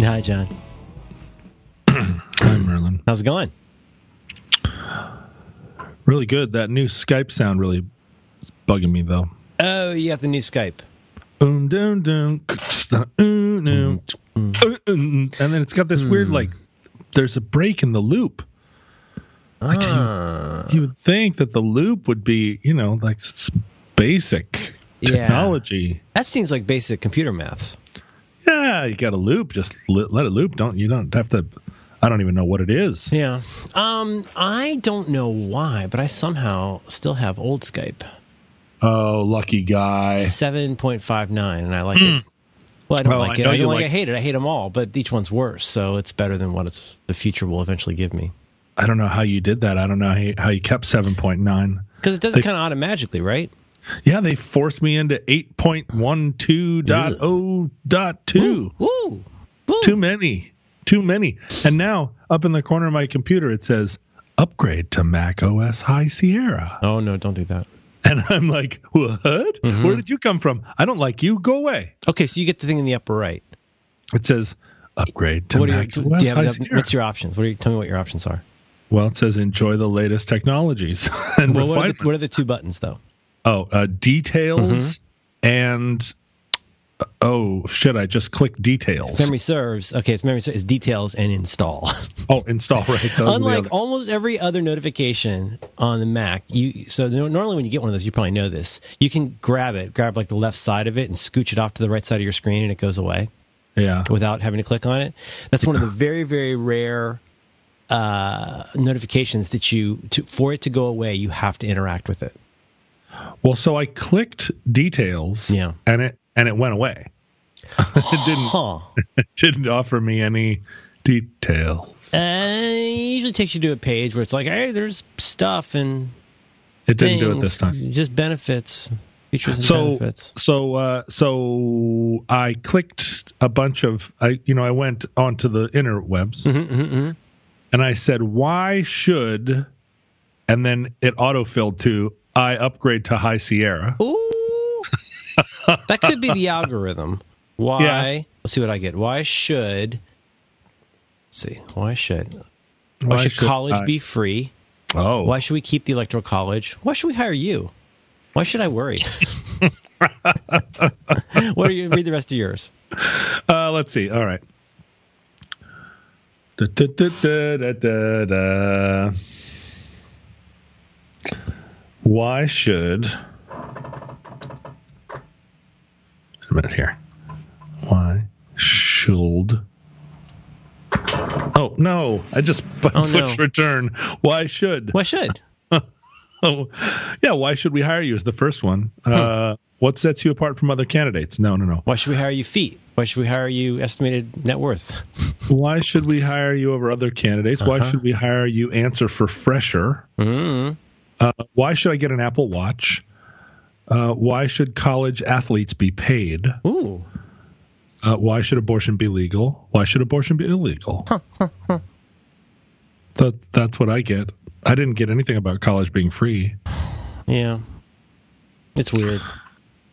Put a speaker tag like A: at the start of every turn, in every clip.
A: Hi, John.
B: Hi, Merlin.
A: How's it going?
B: Really good. That new Skype sound really is bugging me though.
A: Oh, you got the new Skype.
B: Boom, doom, doom, and then it's got this weird like. There's a break in the loop. Like
A: Ah.
B: you, you would think that the loop would be, you know, like basic
A: Yeah.
B: technology.
A: That seems like basic computer maths.
B: Yeah, you got a loop. Just let, let it loop. Don't you don't have to. I don't even know what it is.
A: Yeah. Um, I don't know why, but I somehow still have old Skype.
B: Oh, lucky guy.
A: 7.59 and I like it. Well, I don't
B: Well,
A: like
B: I
A: it. I don't like,
B: like-
A: I hate it. I hate them all, but each one's worse, so it's better than what it's the future will eventually give me.
B: I don't know how you did that. I don't know how you, how you kept seven point nine.
A: Cuz it does it kind of automatically, right?
B: Yeah, they forced me into eight point one two dot oh dot two.
A: Woo. Woo.
B: Too many, too many. And now up in the corner of my computer it says upgrade to Mac OS High Sierra.
A: Oh no, don't do that.
B: And I'm like, what?
A: Mm-hmm.
B: Where did you come from? I don't like you. Go away.
A: Okay, so you get the thing in the upper right.
B: It says upgrade to
A: What
B: Mac
A: your, do,
B: OS
A: you have
B: High
A: up,
B: Sierra.
A: what's your options? What are you, tell me what your options are.
B: well, it says enjoy the latest technologies and
A: Well, what are, the, what are the two buttons though?
B: Oh, uh, details
A: Mm-hmm.
B: and uh, oh shit! I just clicked details.
A: Memory serves. Okay, it's memory serves. It's details and install.
B: oh, install right.
A: Unlike almost every other notification on the Mac, you so normally when you get one of those, you probably know this. You can grab it, grab like the left side of it, and scooch it off to the right side of your screen, and it goes away
B: yeah,
A: without having to click on it. That's one of the very very rare uh, notifications that you to for it to go away, you have to interact with it.
B: Well, so I clicked details.
A: Yeah.
B: and it and it went away. it didn't
A: Huh?
B: it didn't offer me any details.
A: Uh, it usually takes you to a page where it's like, hey, there's stuff and
B: It didn't
A: things,
B: do it this time.
A: Just benefits, features and
B: So
A: benefits.
B: so uh, so I clicked a bunch of I you know I went onto the interwebs
A: Mm-hmm,
B: and I said why should and then it autofilled to I upgrade to High Sierra.
A: Ooh, that could be the algorithm. Why?
B: Yeah.
A: Let's see what I get. Why should? Let's see. Why should? Why, should, college
B: I-
A: be free?
B: Oh,
A: Why should we keep the electoral college? Why should we hire you? Why should I worry? what are you? Read the rest of yours.
B: Uh, let's see. All right. Da, da, da, da, da, da, da. Why should. A minute here. Why should. Oh, no. I just pushed
A: Oh, no.
B: return. Why should.
A: Why should?
B: Oh, yeah. Why should we hire you? Is the first one. Uh, what sets you apart from other candidates? No, no, no.
A: Why should we hire you feet? Why should we hire you estimated net worth?
B: Why should we hire you over other candidates? Why
A: Uh-huh.
B: should we hire you answer for fresher?
A: Mm.
B: Uh, why should I get an Apple Watch? Uh, why should college athletes be paid?
A: Ooh.
B: Uh, why should abortion be legal? Why should abortion be illegal? that, that's what I get. I didn't get anything about college being free.
A: Yeah. It's weird.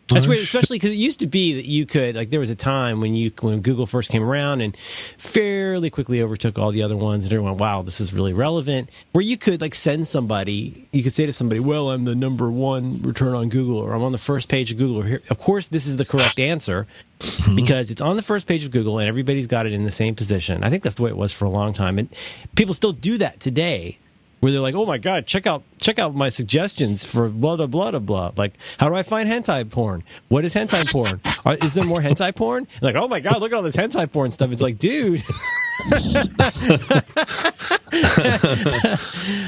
A: That's weird, especially because it used to be that you could like there was a time when you when Google first came around and fairly quickly overtook all the other ones, and everyone, wow, this is really relevant. Where you could like send somebody, you could say to somebody, well, I'm the number one return on Google, or I'm on the first page of Google. Or here, of course, this is the correct answer hmm. because it's on the first page of Google and everybody's got it in the same position. I think that's the way it was for a long time, and people still do that today. Where they're like, oh my god, check out check out my suggestions for blah blah blah blah blah. Like, how do I find hentai porn? What is hentai porn? Are, is there more hentai porn? Like, oh my god, look at all this hentai porn stuff. It's like, dude,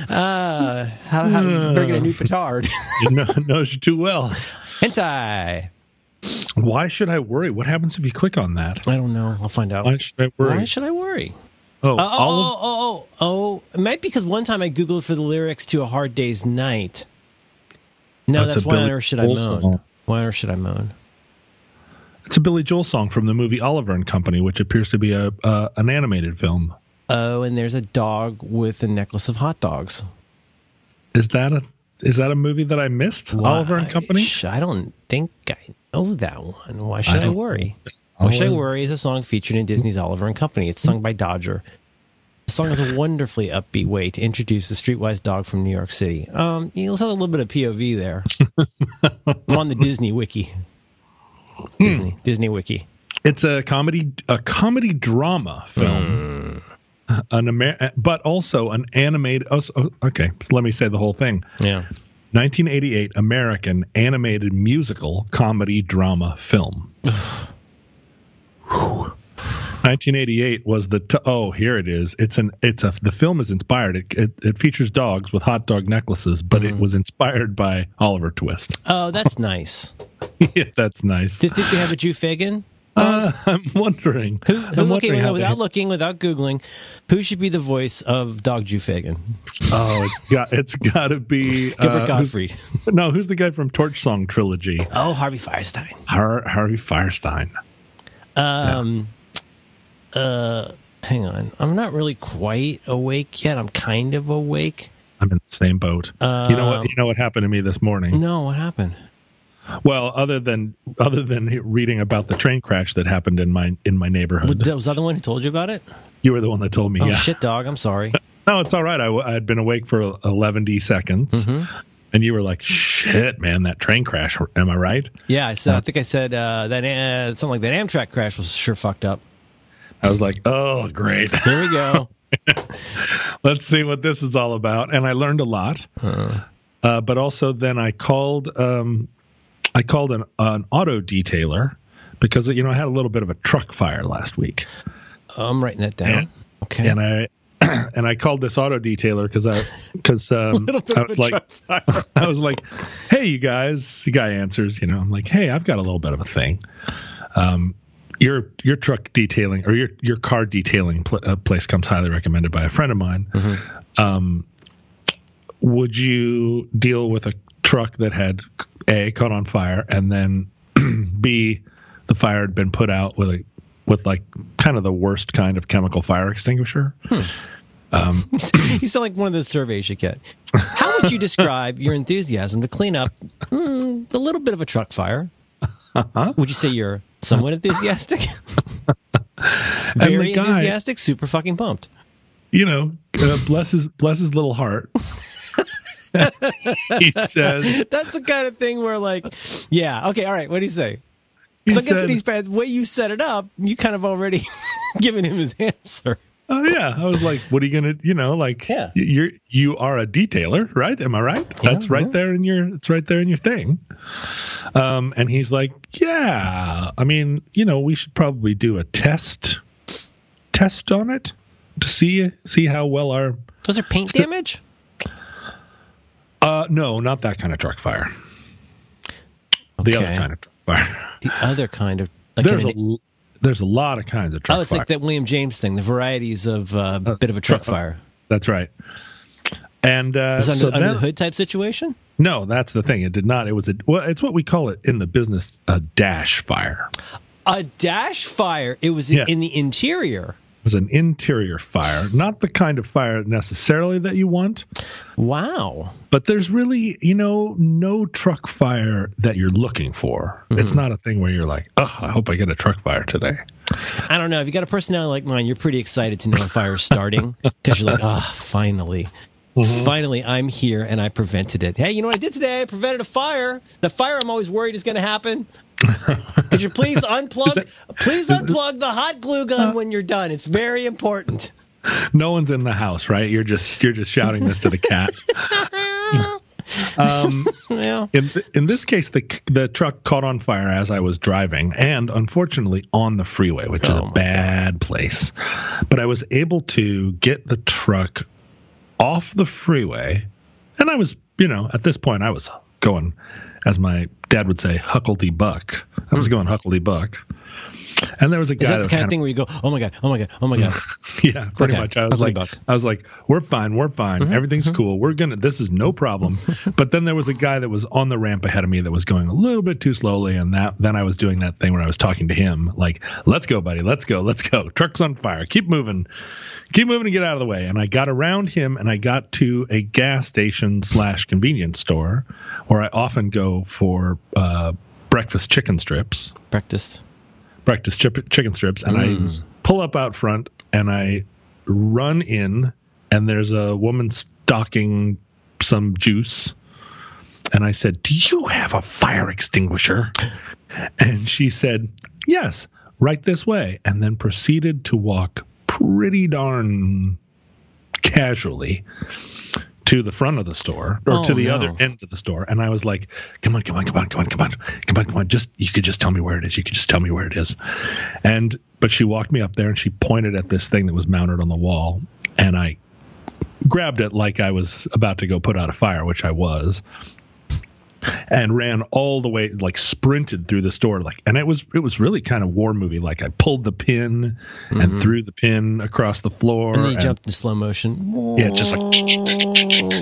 A: uh, how, how better get a new petard?
B: You know, knows you too well.
A: hentai.
B: Why should I worry? What happens if you click on that?
A: I don't know. I'll find out.
B: Why should I worry?
A: Why should I worry?
B: Oh,
A: Oh,
B: all
A: oh, oh, oh, oh, it might be because one time I Googled for the lyrics to A Hard Day's Night. No,
B: That's
A: why on earth should I moan? Why on earth should I moan?
B: it's a Billy Joel song from the movie Oliver and Company, which appears to be a uh, an animated film.
A: Oh, and there's a dog with a necklace of hot dogs.
B: Is that a is that a movie that I missed? Oliver and Company.
A: I don't think I know that one. Why should I,
B: don't-
A: worry? Wish I Worry is a song featured in Disney's Oliver and Company. It's sung by Dodger. The song is a wonderfully upbeat way to introduce the streetwise dog from New York City. Um, you know, let's have a little bit of POV there. I'm on the Disney wiki. Disney, Disney wiki.
B: It's a comedy, a comedy drama film. An Amer- but also an animated. Oh, oh, okay, so let me say the whole thing.
A: Yeah.
B: 1988 American animated musical comedy drama film. Whew. 1988 was the t- oh here it is it's an it's a the film is inspired it it, it features dogs with hot dog necklaces but it was inspired by Oliver Twist
A: Oh, that's nice.
B: yeah that's nice
A: Did think they have a Jew Fagin?
B: uh, I'm wondering
A: Who, who
B: I'm
A: looking,
B: wondering
A: without looking, without Googling, who should be the voice of Dog Jew Fagin?
B: oh it's got it's got to be
A: Gilbert
B: uh, who's-
A: Gottfried.
B: no who's the guy from Torch Song trilogy
A: Oh, Harvey Fierstein.
B: Har- Harvey Fierstein
A: Um, uh, hang on. I'm not really quite awake yet. I'm kind of awake.
B: I'm in the same boat you know
A: Um,
B: what you know what happened to me this morning
A: No, what happened?
B: Well, other than other than reading about the train crash that happened in my in my neighborhood,
A: Was that the one who told you about it?
B: you were the one that told me.
A: Oh
B: yeah,
A: shit, dog. I'm sorry.
B: no, it's all right. I had been awake for 11 seconds,
A: Mm-hmm.
B: And you were like, "Shit, man, that train crash." Am I right?
A: Yeah, I said. I think I said uh, that uh, something like that. Amtrak crash was sure fucked up.
B: I was like, "Oh, great.
A: Here we go.
B: Let's see what this is all about." And I learned a lot. Uh, but also, then I called. Um, I called an an auto detailer because you know I had a little bit of a truck fire last week.
A: I'm writing that down. Okay.
B: and I and I called this auto detailer because I because um, I was like. I was like, hey, you guys. The guy answers, you know, I'm like, hey, I've got a little bit of a thing. Um, your your truck detailing or your your car detailing pl- uh, place comes highly recommended by a friend of mine. Um, would you deal with a truck that had a caught on fire and then b the fire had been put out with a with like kind of the worst kind of chemical fire extinguisher?
A: you sound like one of those surveys you get. How would you describe your enthusiasm to clean up mm, a little bit of a truck fire? Would you say you're somewhat enthusiastic? Very
B: guy-
A: enthusiastic, super fucking pumped.
B: you know, uh, bless his bless his little heart. he says,
A: That's the kind of thing where, like, yeah, okay, all right. What do you say? So I guess he's the way you set it up, you kind of already given him his answer.
B: "Oh yeah." I was like, "What are you gonna?" You know, like,
A: Yeah.
B: you're you are a detailer, right? Am I right? That's right
A: yeah.
B: there in your. It's right there in your thing. Um, and he's like, "Yeah, I mean, you know, we should probably do a test test on it to see see how well our."
A: Was there paint damage?
B: Uh, no, not that kind of truck fire. The other kind of truck fire.
A: The other kind of. Like
B: There's
A: an-
B: a l- there's a lot of kinds of truck
A: oh, it's
B: fire.
A: like that William James thing, the varieties of uh, a bit of a truck fire.
B: That's right. And uh,
A: Is it under,
B: so
A: under
B: then-
A: the hood type situation?
B: no, that's the thing. It did not. It was a well. It's what we call it in the business a dash fire.
A: A dash fire. It was
B: Yeah.
A: in the interior.
B: It was an interior fire, not the kind of fire necessarily that you want.
A: Wow.
B: But there's really, you know, no truck fire that you're looking for.
A: Mm-hmm.
B: It's not a thing where you're like, oh, I hope I get a truck fire today.
A: I don't know. If you got a personality like mine, you're pretty excited to know a fire is starting because you're like, oh, finally. Finally, I'm here and I prevented it. Hey, you know what I did today? I prevented a fire. The fire I'm always worried is going to happen. Could you please unplug?
B: that-
A: please unplug the hot glue gun when you're done. It's very important.
B: No one's in the house, right? You're just you're just shouting this to the cat. um,
A: Yeah.
B: in th- in this case, the the truck caught on fire as I was driving, and unfortunately on the freeway, which is
A: Oh
B: a
A: my
B: bad place. But I was able to get the truck off the freeway, and I was, you know, at this point, I was going, as my dad would say, huckledy buck. I was hmm. going huckledy buck. And there was a guy
A: Is that the kind of thing where you go, oh my God, oh my God, oh my God?
B: yeah, pretty
A: Okay.
B: much. I was like,
A: buck.
B: I was like, we're fine, we're fine, mm-hmm, everything's mm-hmm. cool, we're gonna. This is no problem. but then there was a guy that was on the ramp ahead of me that was going a little bit too slowly, and that then I was doing that thing where I was talking to him, like, let's go, buddy, let's go, let's go. Truck's on fire, keep moving, keep moving and get out of the way. And I got around him, and I got to a gas station slash convenience store, where I often go for uh, breakfast chicken strips
A: Breakfast.
B: breakfast chip, chicken strips, and I pull up out front and I run in, and there's a woman stocking some juice, and I said, "Do you have a fire extinguisher?" And she said, "Yes, right this way," and then proceeded to walk pretty darn casually to the front of the store or
A: Oh,
B: to the
A: no.
B: other end of the store. And i was like come on come on come on come on come on come on come on. Just you could just tell me where it is. You could just tell me where it is. And but she walked me up there and she pointed at this thing that was mounted on the wall. And i grabbed it like i was about to go put out a fire which i was and ran all the way like sprinted through the store like and it was it was really kind of war movie like i pulled the pin and threw the pin across the floor
A: Mm-hmm. And
B: he
A: jumped in slow motion.
B: yeah just like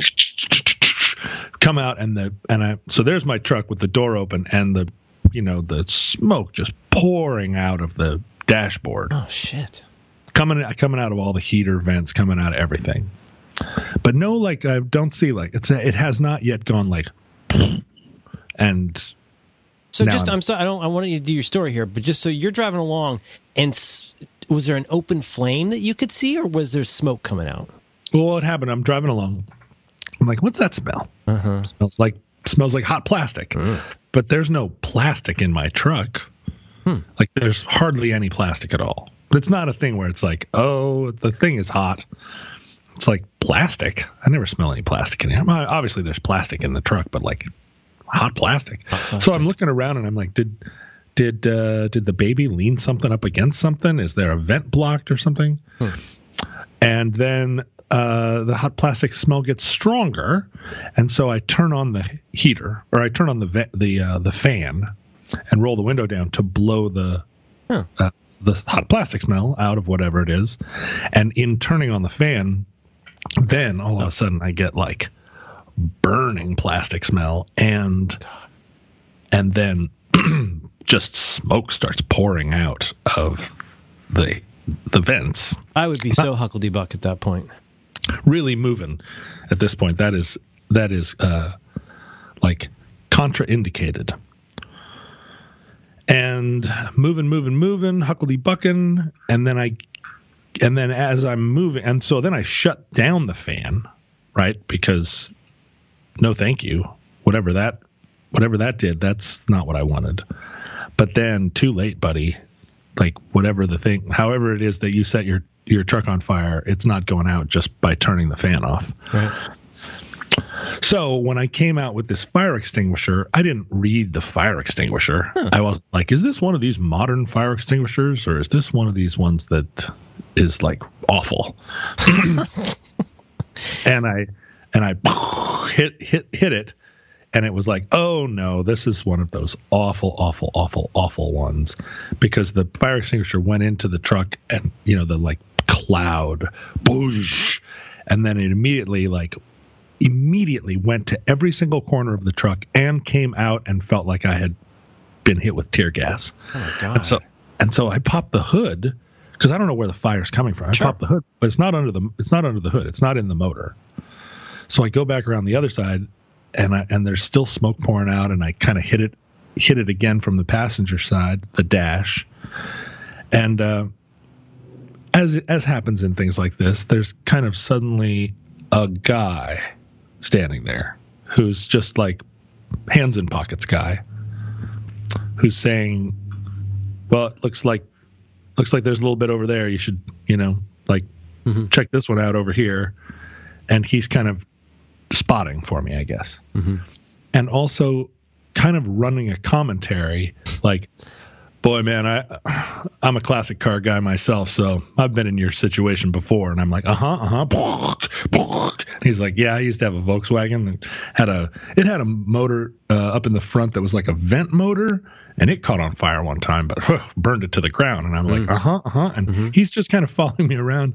B: come out and the and I so there's my truck with the door open and the you know the smoke just pouring out of the dashboard
A: Oh shit.
B: coming coming out of all the heater vents coming out of everything but no like I don't see like it's it has not yet gone like and
A: So just
B: I'm-
A: I'm sorry I don't I want you to do your story here, but just so you're driving along and s- was there an open flame that you could see or was there smoke coming out?
B: well what happened. I'm driving along. I'm like what's that smell?
A: Uh-huh.
B: smells like smells like hot plastic. But there's no plastic in my truck. Like there's hardly any plastic at all. But it's not a thing where it's like oh the thing is hot it's like plastic. I never smell any plastic in here. Obviously there's plastic in the truck but like hot plastic, so
A: plastic.
B: i'm looking around and i'm like did did uh did the baby lean something up against something? Is there a vent blocked or something? And then uh, the hot plastic smell gets stronger, and so I turn on the heater or I turn on the ve- the uh, the fan and roll the window down to blow the
A: Huh.
B: uh, the hot plastic smell out of whatever it is. And in turning on the fan, then all of a sudden I get like burning plastic smell and and then just smoke starts pouring out of the the vents
A: I would be so huckleberry buck at that point.
B: really moving at this point. That is that is uh, like contraindicated. And moving, moving, moving, huckledy bucking, and then I, and then as I'm moving, and so then I shut down the fan, right? Because no, thank you. Whatever that, whatever that did, that's not what I wanted. But then, too late, buddy. Like whatever the thing, however it is that you set your your truck on fire, it's not going out just by turning the fan off.
A: Right.
B: So when I came out with this fire extinguisher, I didn't read the fire extinguisher. I was like, is this one of these modern fire extinguishers or is this one of these ones that is like awful? and I and I hit hit hit it and it was like, "Oh no, this is one of those awful awful awful awful ones." Because the fire extinguisher went into the truck and, you know, the like cloud, boosh, and then it immediately like immediately went to every single corner of the truck and came out and felt like I had been hit with tear gas.
A: Oh my god.
B: And so and so I popped the hood because I don't know where the fire's coming from. I
A: Sure.
B: popped the hood, but it's not under the it's not under the hood. It's not in the motor. So I go back around the other side and I and there's still smoke pouring out and I kind of hit it hit it again from the passenger side, the dash. And uh as as happens in things like this, there's kind of suddenly a guy standing there who's just like hands in pockets guy who's saying, "Well, it looks like looks like there's a little bit over there. You should, you know, like
A: Mhm.
B: check this one out over here." And he's kind of spotting for me, I guess.
A: Mhm.
B: And also kind of running a commentary like boy man i i'm a classic car guy myself so i've been in your situation before and i'm like uh-huh uh-huh he's like yeah i used to have a volkswagen that had a it had a motor uh, up in the front that was like a vent motor and it caught on fire one time but burned it to the ground and i'm like uh-huh uh-huh and he's just kind of following me around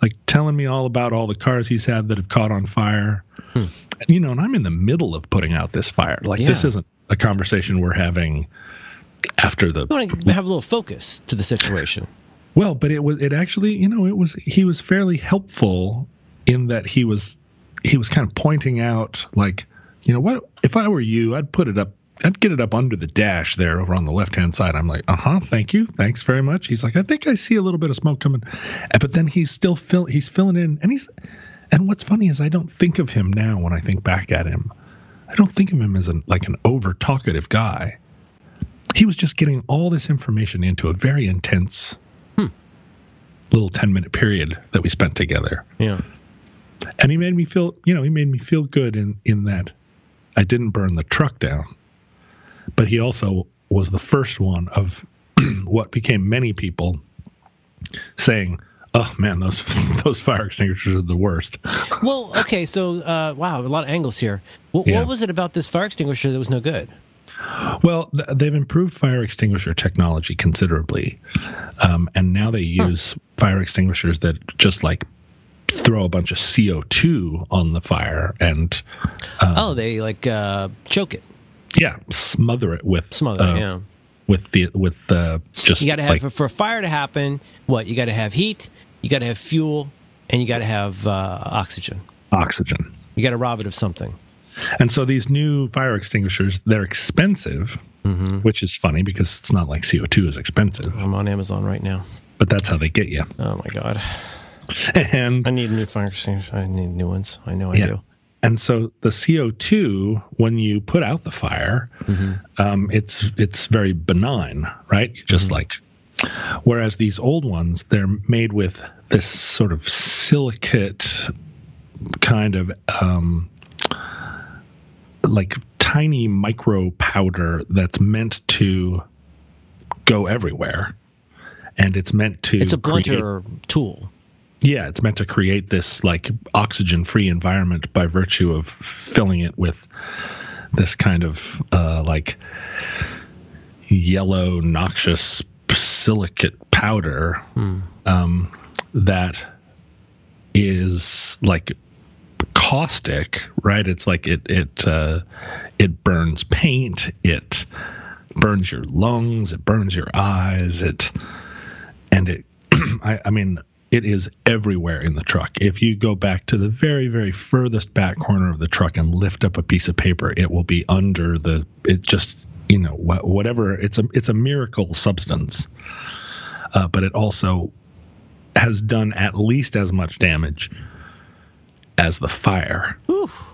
B: like telling me all about all the cars he's had that have caught on fire. And, you know and i'm in the middle of putting out this fire. Like this
A: Yeah.
B: isn't a conversation we're having after the
A: I want to have a little focus to the situation.
B: well, but it was it actually, you know, it was he was fairly helpful in that he was he was kind of pointing out like, you know, what if I were you, I'd put it up I'd get it up under the dash there over on the left hand side. I'm like, uh huh, thank you, thanks very much. He's like, I think I see a little bit of smoke coming, but then he's still fill he's filling in, and he's and what's funny is I don't think of him now when I think back at him. I don't think of him as an like an over talkative guy. He was just getting all this information into a very intense hmm. little ten minute period that we spent together.
A: Yeah,
B: and he made me feel, you know, he made me feel good in in that I didn't burn the truck down, but he also was the first one of what became many people saying, "Oh man, those those fire extinguishers are the worst."
A: well, okay, so uh, wow, a lot of angles here. What, yeah. what was it about this fire extinguisher that was no good?
B: Well, th- they've improved fire extinguisher technology considerably, um, and now they use huh. fire extinguishers that just like throw a bunch of CO2 on the fire and
A: um, oh, they like uh, choke it.
B: Yeah, smother it with
A: smother. Uh, yeah,
B: with the with the just
A: you got to have like, for, for, a fire to happen. What you got to have heat, you got to have fuel, and you got to have uh, oxygen.
B: Oxygen.
A: You got to rob it of something.
B: And so these new fire extinguishers, they're expensive, mm-hmm. which is funny because it's not like CO2 is expensive.
A: I'm on Amazon right now.
B: But that's how they get you.
A: Oh my god.
B: and
A: I need new fire extinguishers. I need new ones. I know I yeah. do.
B: And so the CO2, when you put out the fire, mm-hmm. um, it's it's very benign, right? Just mm-hmm. like, whereas these old ones, they're made with this sort of silicate kind of um, like tiny micro powder that's meant to go everywhere, and it's meant to.
A: It's a blunter create, tool.
B: Yeah, it's meant to create this like oxygen free environment by virtue of filling it with this kind of uh, like yellow, noxious silicate powder mm. um, that is like caustic, right? It's like it it uh, it burns paint, it burns your lungs, it burns your eyes, it and it. I, I mean, it is everywhere in the truck. If you go back to the very, very furthest back corner of the truck and lift up a piece of paper, it will be under the. It just you know whatever. It's a it's a miracle substance, uh, but it also has done at least as much damage as the fire. Oof.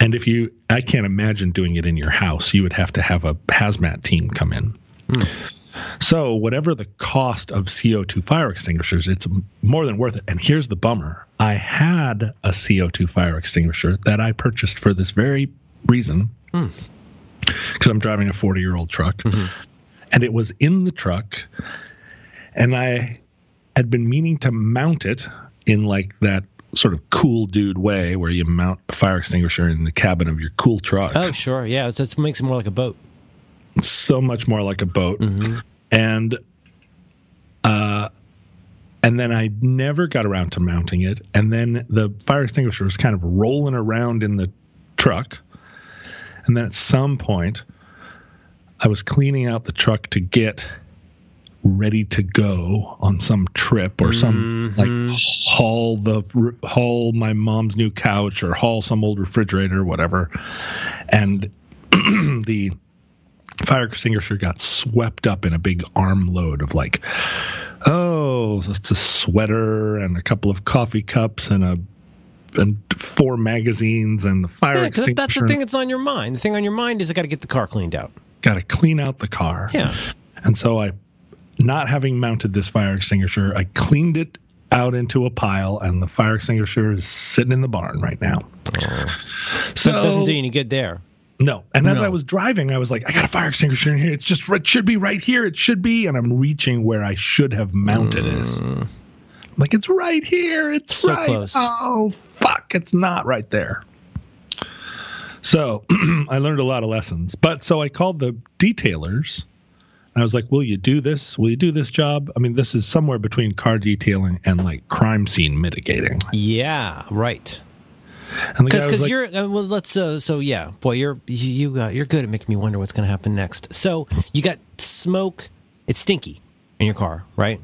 B: And if you, I can't imagine doing it in your house. You would have to have a hazmat team come in. Mm. So, whatever the cost of CO2 fire extinguishers, it's more than worth it. And here's the bummer I had a CO2 fire extinguisher that I purchased for this very reason because mm. I'm driving a 40 year old truck. Mm-hmm. And it was in the truck. And I had been meaning to mount it in like that sort of cool dude way where you mount a fire extinguisher in the cabin of your cool truck.
A: Oh, sure. Yeah. it makes it more like a boat
B: so much more like a boat. Mm-hmm. And uh, and then I never got around to mounting it. And then the fire extinguisher was kind of rolling around in the truck. And then at some point, I was cleaning out the truck to get ready to go on some trip or some mm-hmm. like haul the haul my mom's new couch or haul some old refrigerator or whatever and the fire extinguisher got swept up in a big armload of like, oh, it's a sweater and a couple of coffee cups and a and four magazines and the fire yeah, extinguisher.
A: That's the thing that's on your mind. The thing on your mind is I got to get the car cleaned out.
B: Got to clean out the car.
A: Yeah.
B: And so I, not having mounted this fire extinguisher, I cleaned it out into a pile, and the fire extinguisher is sitting in the barn right now.
A: Oh. So it doesn't do you any good there.
B: No. And as no. I was driving, I was like, I got a fire extinguisher in here. It's just, it should be right here. It should be. And I'm reaching where I should have mounted mm. it. like, it's right here. It's
A: so
B: right.
A: close.
B: Oh, fuck. It's not right there. So I learned a lot of lessons. But so I called the detailers. I was like, "Will you do this? Will you do this job?" I mean, this is somewhere between car detailing and like crime scene mitigating.
A: Yeah, right. Because because like, you're uh, well, let's uh, so yeah, boy, you're you, you uh, you're good at making me wonder what's going to happen next. So you got smoke. It's stinky in your car, right?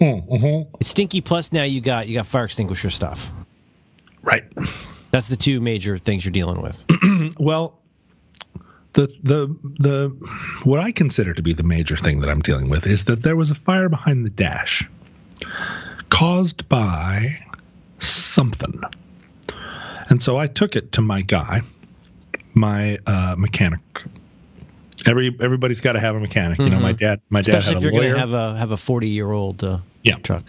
B: Mm-hmm.
A: It's stinky. Plus now you got you got fire extinguisher stuff.
B: Right.
A: That's the two major things you're dealing with.
B: well, the the the what I consider to be the major thing that I'm dealing with is that there was a fire behind the dash caused by something. And so I took it to my guy, my uh, mechanic. Every everybody's got to have a mechanic. You know, my dad my dad
A: Especially if
B: had a
A: you're going
B: lawyer.
A: to have a have a 40 year old uh,
B: Yeah.
A: truck.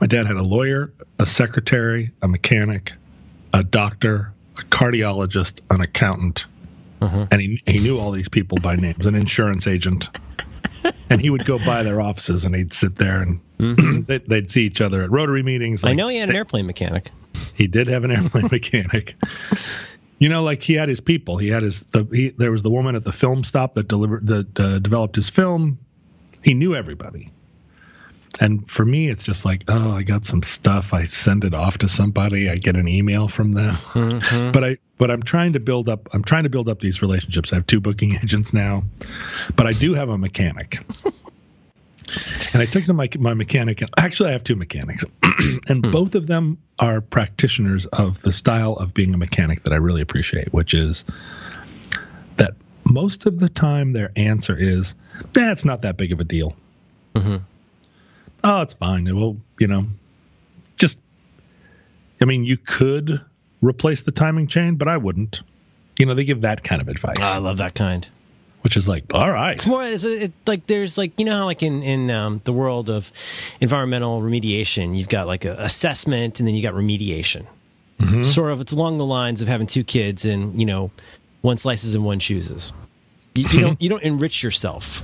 B: My dad had a lawyer, a secretary, a mechanic, a doctor, a cardiologist, an accountant, and he he knew all these people by names, an insurance agent. and he would go by their offices and he'd sit there and they'd, they'd see each other at Rotary meetings.
A: I know he had an airplane mechanic.
B: he did have an airplane mechanic. You know, like he had his people. He had his the he, there was the woman at the film stop that delivered that uh, developed his film. He knew everybody. And for me, it's just like, oh, I got some stuff. I send it off to somebody. I get an email from them. But I, but I'm trying to build up. I'm trying to build up these relationships. I have two booking agents now, but I do have a mechanic. And I took to my my mechanic. Actually, I have two mechanics, and hmm. both of them are practitioners of the style of being a mechanic that I really appreciate, which is that most of the time their answer is, "That's not that big of a deal." Mm-hmm. Oh, it's fine. It will, you know, just. I mean, you could replace the timing chain, but I wouldn't. You know, they give that kind of advice,
A: Oh, I love that kind.
B: which is like, all right,
A: It's more it's it, like there's like you know how like in in um, the world of environmental remediation, you've got like a assessment and then you got remediation. Sort of, it's along the lines of having two kids and you know, one slices and one chooses. You, you don't you don't enrich yourself.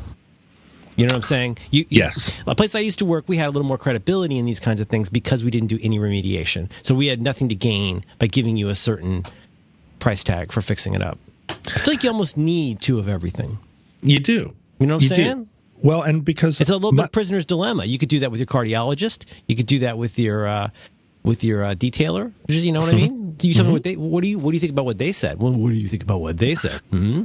A: You know what I'm saying? You, you-
B: Yes.
A: A place I used to work, we had a little more credibility in these kinds of things because we didn't do any remediation. So we had nothing to gain by giving you a certain price tag for fixing it up. I feel like you almost need two of everything.
B: you do.
A: You know what I'm
B: You do.
A: saying?
B: Well, and because
A: It's a little
B: my-
A: bit prisoner's dilemma. You could do that with your cardiologist. You could do that with your uh, with your uh, detailer. You know what I mean? Do you tell me what they? What do you? What do you think about what they said? Well, what do you think about what they said? Hmm?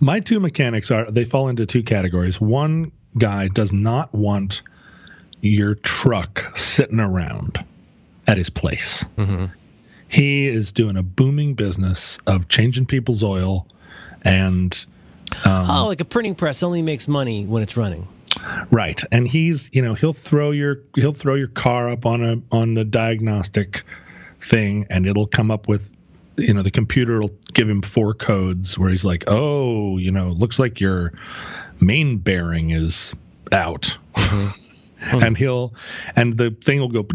B: My two mechanics are they fall into two categories. One guy does not want your truck sitting around at his place. Mm-hmm. He is doing a booming business of changing people's oil and um,
A: oh, like a printing press only makes money when it's running.
B: right and he's you know he'll throw your he'll throw your car up on a on the diagnostic thing and it'll come up with you know the computer will give him four codes where he's like oh you know looks like your main bearing is out mm-hmm. and he'll and the thing will go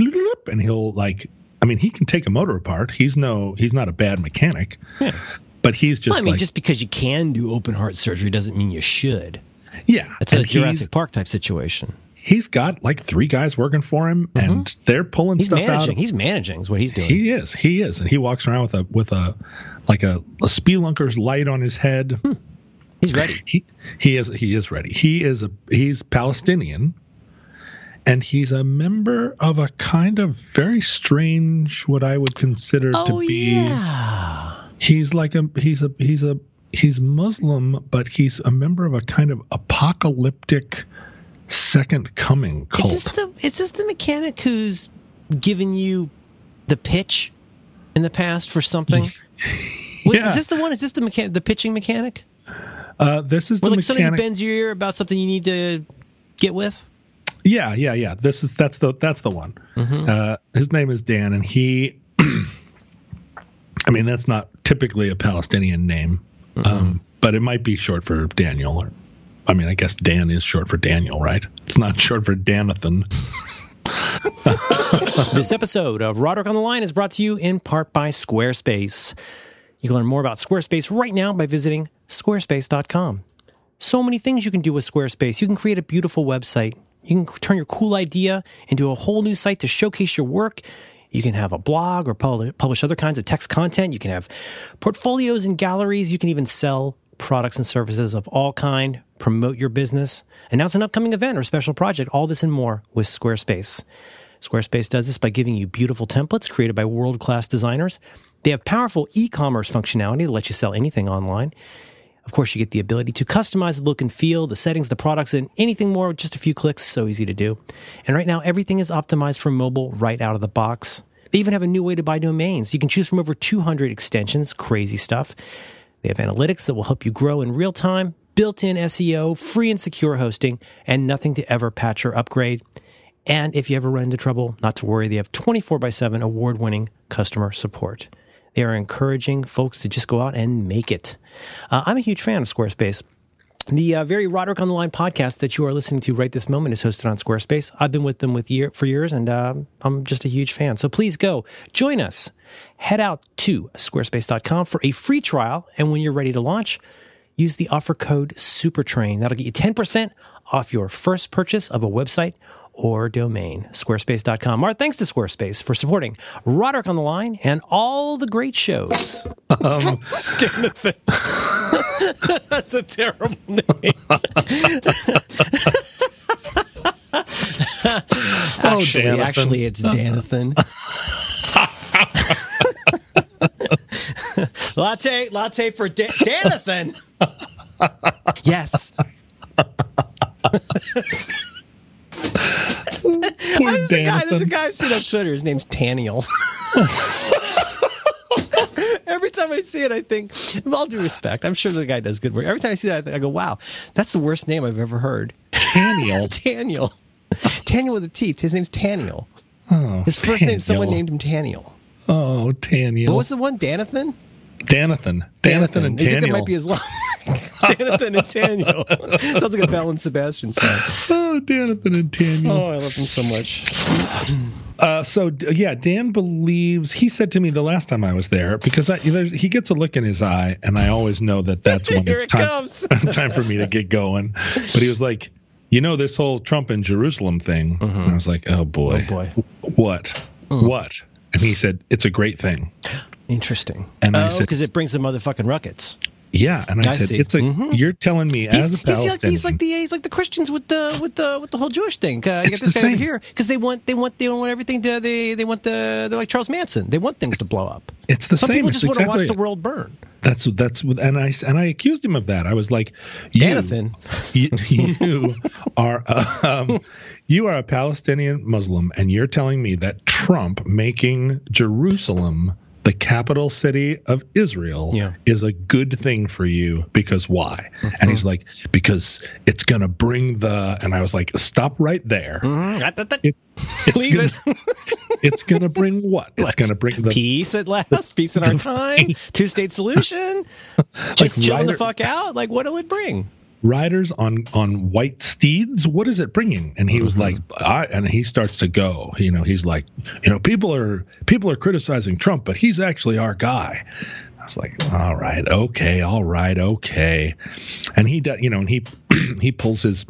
B: and he'll like i mean he can take a motor apart he's no he's not a bad mechanic
A: Yeah.
B: but he's just
A: Well, I mean,
B: like
A: just because you can do open heart surgery doesn't mean you should.
B: yeah
A: It's a
B: and he's-
A: Jurassic Park type situation.
B: He's got like three guys working for him and they're pulling
A: Mm-hmm. He's
B: stuff out
A: managing.
B: of
A: He's managing is what he's doing.
B: He is. He is, and he walks around with a with a like a, a spelunker's light on his head.
A: he's ready.
B: He he is he is ready. He is a he's Palestinian, and he's a member of a kind of very strange what I would consider
A: Oh
B: to be.
A: yeah.
B: He's like a he's a he's a he's Muslim, but he's a member of a kind of apocalyptic second coming cult.
A: Is this the is this the mechanic who's given you the pitch in the past for something? Was,
B: Yeah.
A: Is this the one? Is this the mechanic, the pitching mechanic?
B: uh, this is the
A: Where like somebody bends your ear about something you need to get with?
B: Yeah, yeah, yeah. This is that's the that's the one. Uh, his name is Dan, and he. I mean, that's not typically a Palestinian name, um, but it might be short for Daniel. Or, I mean, I guess Dan is short for Daniel, right? It's not short for Danathan.
A: This episode of Roderick on the Line is brought to you in part by Squarespace. You can learn more about Squarespace right now by visiting squarespace.com. So many things you can do with Squarespace. You can create a beautiful website. You can turn your cool idea into a whole new site to showcase your work. You can have a blog or publish other kinds of text content. You can have portfolios and galleries. You can even sell products and services of all kind, promote your business, announce an upcoming event or special project, all this and more with Squarespace. Squarespace does this by giving you beautiful templates created by world class designers. They have powerful e commerce functionality that lets you sell anything online. Of course, you get the ability to customize the look and feel, the settings, the products, and anything more with just a few clicks. So easy to do. And right now, everything is optimized for mobile right out of the box. They even have a new way to buy domains. You can choose from over 200 extensions, crazy stuff. They have analytics that will help you grow in real time, built in SEO, free and secure hosting, and nothing to ever patch or upgrade. And if you ever run into trouble, not to worry, they have 24 by 7 award winning customer support. They are encouraging folks to just go out and make it. Uh, I'm a huge fan of Squarespace. The uh, very Roderick on the Line podcast that you are listening to right this moment is hosted on Squarespace. I've been with them with year, for years, and uh, I'm just a huge fan. So please go join us. Head out to squarespace.com for a free trial, and when you're ready to launch, use the offer code SUPERTRAIN. That'll get you 10% off your first purchase of a website or domain. Squarespace.com. Mark, thanks to Squarespace for supporting Roderick on the Line and all the great shows. Um, That's a terrible name. actually, oh, actually, it's Danathan. latte, latte for da- Danathan. yes. there's, a guy, there's a guy I've seen on Twitter. His name's Taniel. Every time I see it, I think, with all due respect, I'm sure the guy does good work. Every time I see that, I go, wow, that's the worst name I've ever heard.
B: Taniel.
A: Taniel. Taniel with a T. His name's Taniel. Oh, His first Taniel. name, someone named him Taniel.
B: Oh, Taniel.
A: What was the one? Danathan?
B: Danathan. Danathan, and Taniel. I think
A: that might be his last Danathan and Taniel. Sounds like a Belle and Sebastian song.
B: Oh, Danathan and Taniel.
A: Oh, I love them so much.
B: Uh, so yeah, Dan believes he said to me the last time I was there because I, he gets a look in his eye, and I always know that that's when it's
A: it
B: time, time for me to get going. But he was like, you know, this whole Trump and Jerusalem thing. Mm-hmm. And I was like, oh boy,
A: oh boy,
B: what, mm. what? And he said, it's a great thing.
A: Interesting. And oh, because it brings the motherfucking ruckets.
B: Yeah, and I, I said, see. "It's a mm-hmm. you're telling me
A: he's,
B: as a Palestinian,
A: he's like, he's like the he's like the Christians with the with the with the whole Jewish thing. Uh, you get this guy same. over here because they want they want they want everything to they they want the they're like Charles Manson. They want things
B: it's,
A: to blow up.
B: It's the
A: Some
B: same.
A: people just
B: want
A: to watch the world burn.
B: That's that's and I and I accused him of that. I was like,
A: you,
B: you, you are um, you are a Palestinian Muslim, and you're telling me that Trump making Jerusalem the capital city of Israel
A: yeah.
B: is a good thing for you because why? Mm-hmm. And he's like, because it's going to bring the, and I was like, stop right there.
A: Mm-hmm. It, Leave
B: gonna, it. it's going to bring what? It's going to bring the
A: peace at last, peace in our time, two state solution, just like chilling the fuck out. Like, what will it bring?
B: Riders on on white steeds? What is it bringing? And he mm-hmm. was like I, and he starts to go. You know he's like you know people are people are criticizing trump but he's actually our guy. I was like all right okay all right okay. And he does you know and he he pulls his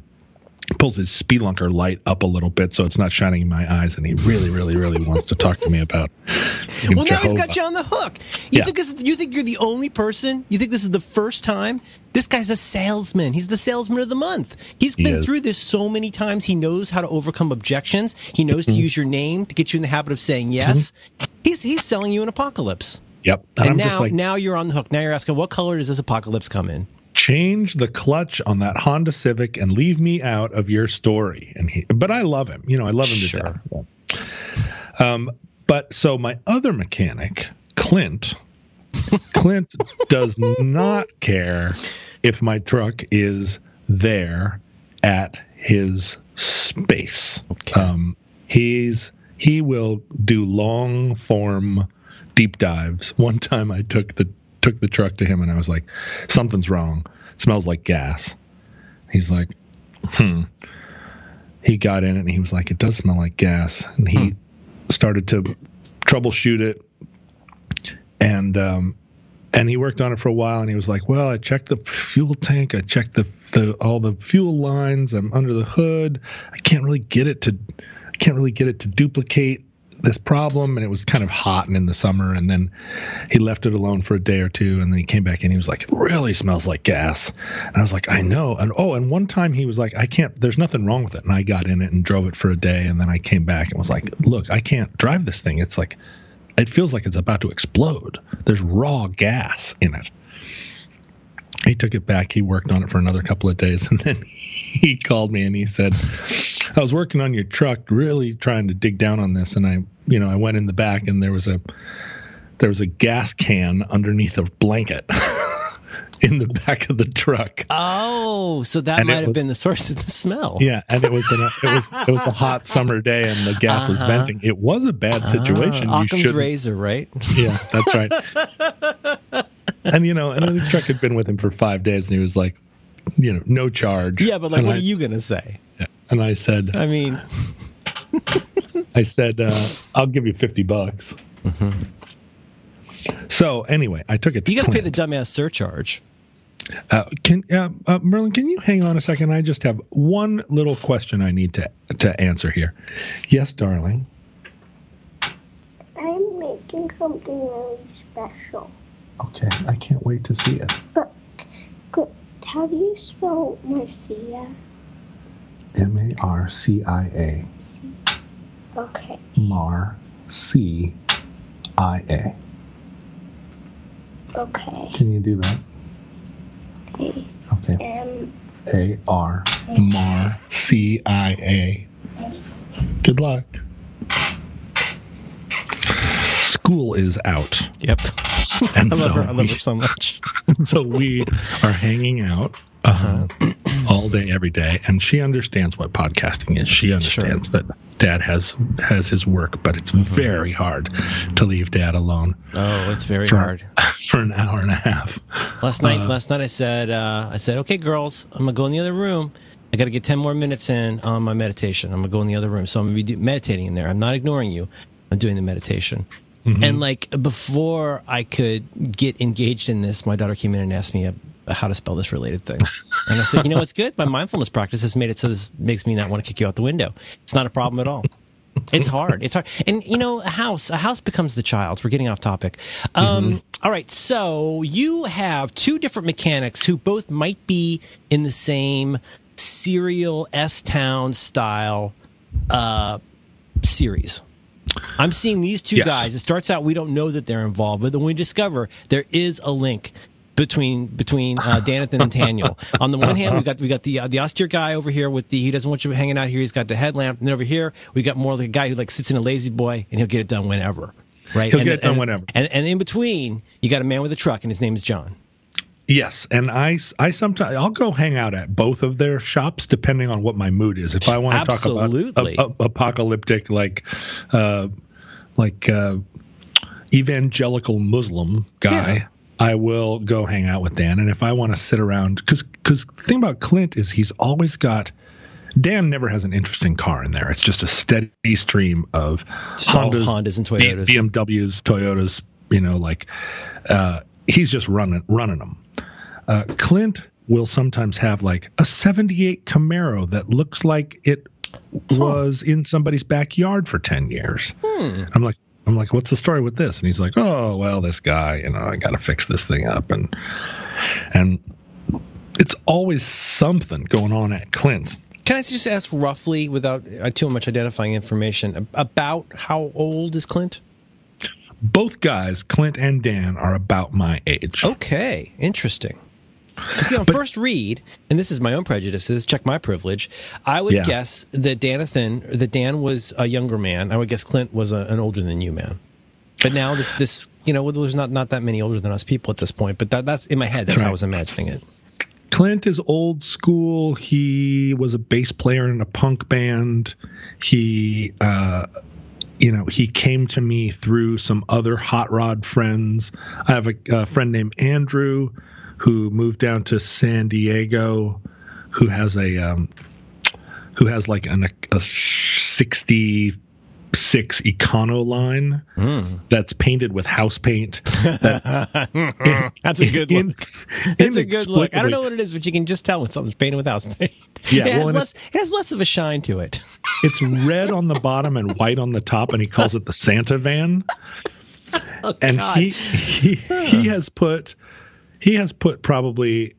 B: pulls his spelunker light up a little bit so it's not shining in my eyes and he really really really wants to talk to me about
A: well now he's got you on the hook you yeah. think this you think you're the only person you think this is the first time this guy's a salesman he's the salesman of the month He's he been is. through this so many times he knows how to overcome objections he knows to use your name to get you in the habit of saying yes mm-hmm. he's he's selling you an apocalypse
B: Yep.
A: And, and now, like, now you're on the hook. Now you're asking, what color does this apocalypse come in?
B: Change the clutch on that Honda Civic and leave me out of your story. And he, but I love him. You know, I love him sure. to death. Um, but so my other mechanic, Clint, Clint does not care if my truck is there at his space. Okay. Um, he's he will do long form deep dives. One time I took the took the truck to him and I was like, something's wrong. It smells like gas. He's like, hmm. He got in it and he was like, it does smell like gas. And he hmm. started to troubleshoot it. And, um, and he worked on it for a while and he was like, well, I checked the fuel tank. I checked the, the, all the fuel lines. I'm under the hood. I can't really get it to, I can't really get it to duplicate this problem and it was kind of hot and in the summer and then he left it alone for a day or two and then he came back and he was like it really smells like gas. And i was like i know. And oh and one time he was like i can't there's nothing wrong with it. And i got in it and drove it for a day and then i came back and was like look i can't drive this thing. It's like it feels like it's about to explode. There's raw gas in it he took it back. He worked on it for another couple of days, and then he called me and he said, "I was working on your truck, really trying to dig down on this, and I, you know, I went in the back and there was a there was a gas can underneath a blanket." in the back of the truck.
A: Oh, so that
B: And
A: might have
B: was-
A: been the source of the smell.
B: Yeah, and it was an, it was it was a hot summer day, and the gas was
A: Uh-huh.
B: venting. It was a bad situation. You
A: Occam's razor, right?
B: Yeah, that's right. and you know, and the truck had been with him for five days, and he was like, you know, no charge.
A: Yeah, but like,
B: and
A: what
B: I,
A: are you gonna say?
B: And I said,
A: I mean,
B: I said, uh, I'll give you fifty bucks. So anyway, I took it. To
A: you got to pay the dumbass surcharge.
B: Uh, can uh, uh, Merlin? Can you hang on a second? I just have one little question I need to to answer here. Yes, darling.
C: I'm making something really special.
B: Okay, I can't wait to see it.
C: But good. How do you spell Marcia?
B: M A R C I A.
C: Okay.
B: Mar C I A.
C: Okay.
B: Can you do that?
C: A
B: Okay.
C: M
B: A R Mar C I A. Good luck. School is out,
A: Yep.
B: and
A: I love
B: so,
A: her. I love her so much.
B: so we are hanging out uh, all day, every day, and she understands what podcasting is. She understands that Dad has has his work, but it's very hard to leave Dad alone
A: Oh, it's very
B: for,
A: hard.
B: for an hour and a half.
A: Last night,
B: Uh,
A: last night I said, uh, I said, okay, girls, I'm gonna go in the other room. I got to get ten more minutes in on my meditation. I'm gonna go in the other room, so I'm gonna be meditating in there. I'm not ignoring you. I'm doing the meditation.
B: Mm-hmm.
A: And like before I could get engaged in this, my daughter came in and asked me uh how to spell this related thing. And I said, you know what's good? My mindfulness practice has made it so this makes me not want to kick you out the window. It's not a problem at all. It's hard. It's hard. And you know, a house, a house becomes the child. We're getting off topic. Um, all right. So you have two different mechanics who both might be in the same serial S Town style, uh, series. I'm seeing these two
B: Yes.
A: guys. It starts out we don't know that they're involved, but then we discover there is a link between between uh, Danathan and Daniel. On the one hand, we got we got the uh, the austere guy over here with the he doesn't want you hanging out here. He's got the headlamp, and then over here we got more like a guy who like sits in a lazy boy and he'll get it done whenever. Right?
B: He'll
A: and,
B: get it done
A: and-
B: whenever.
A: And, and in between, you got a man with a truck, and his name is John.
B: Yes, and I, I sometimes I'll go hang out at both of their shops depending on what my mood is. If I want to talk about a, a- apocalyptic, like, uh, like uh, evangelical Muslim guy,
A: Yeah.
B: I will go hang out with Dan. And if I want to sit around, because because the thing about Clint is he's always got. Dan never has an interesting car in there. It's just a steady stream of
A: all Hondas and Toyotas.
B: BMWs, Toyotas. You know, like uh, he's just running running them. Uh, Clint will sometimes have like a 78 Camaro that looks like it was in somebody's backyard for 10 years.
A: Hmm.
B: I'm like, I'm like, what's the story with this? And he's like, oh, well, this guy, you know, I got to fix this thing up. And, and it's always something going on at Clint's.
A: Can I just ask roughly, without uh, too much identifying information, about how old is Clint?
B: Both guys, Clint and Dan, are about my age.
A: Okay, interesting. See, on first read, and this is my own prejudices, check my privilege. I would
B: Yeah.
A: guess that Danathan, that Dan was a younger man. I would guess Clint was a, an older than you man. But now this, this, you know, there's not not that many older than us people at this point. But that, that's in my head. That's how I was imagining it.
B: Clint is old school. He was a bass player in a punk band. He, uh, you know, he came to me through some other hot rod friends. I have a, a friend named Andrew who moved down to San Diego, who has a, um, who has like an, a 66 Econoline that's painted with house paint.
A: That's a good
B: In-
A: look. It's a good look. I don't know what it is, but you can just tell when something's painted with house paint.
B: Yeah,
A: it, has
B: well, and
A: less, it has less of a shine to it.
B: It's red on the bottom and white on the top, and he calls it the Santa van. Oh, and
A: God.
B: he he he has put he has put probably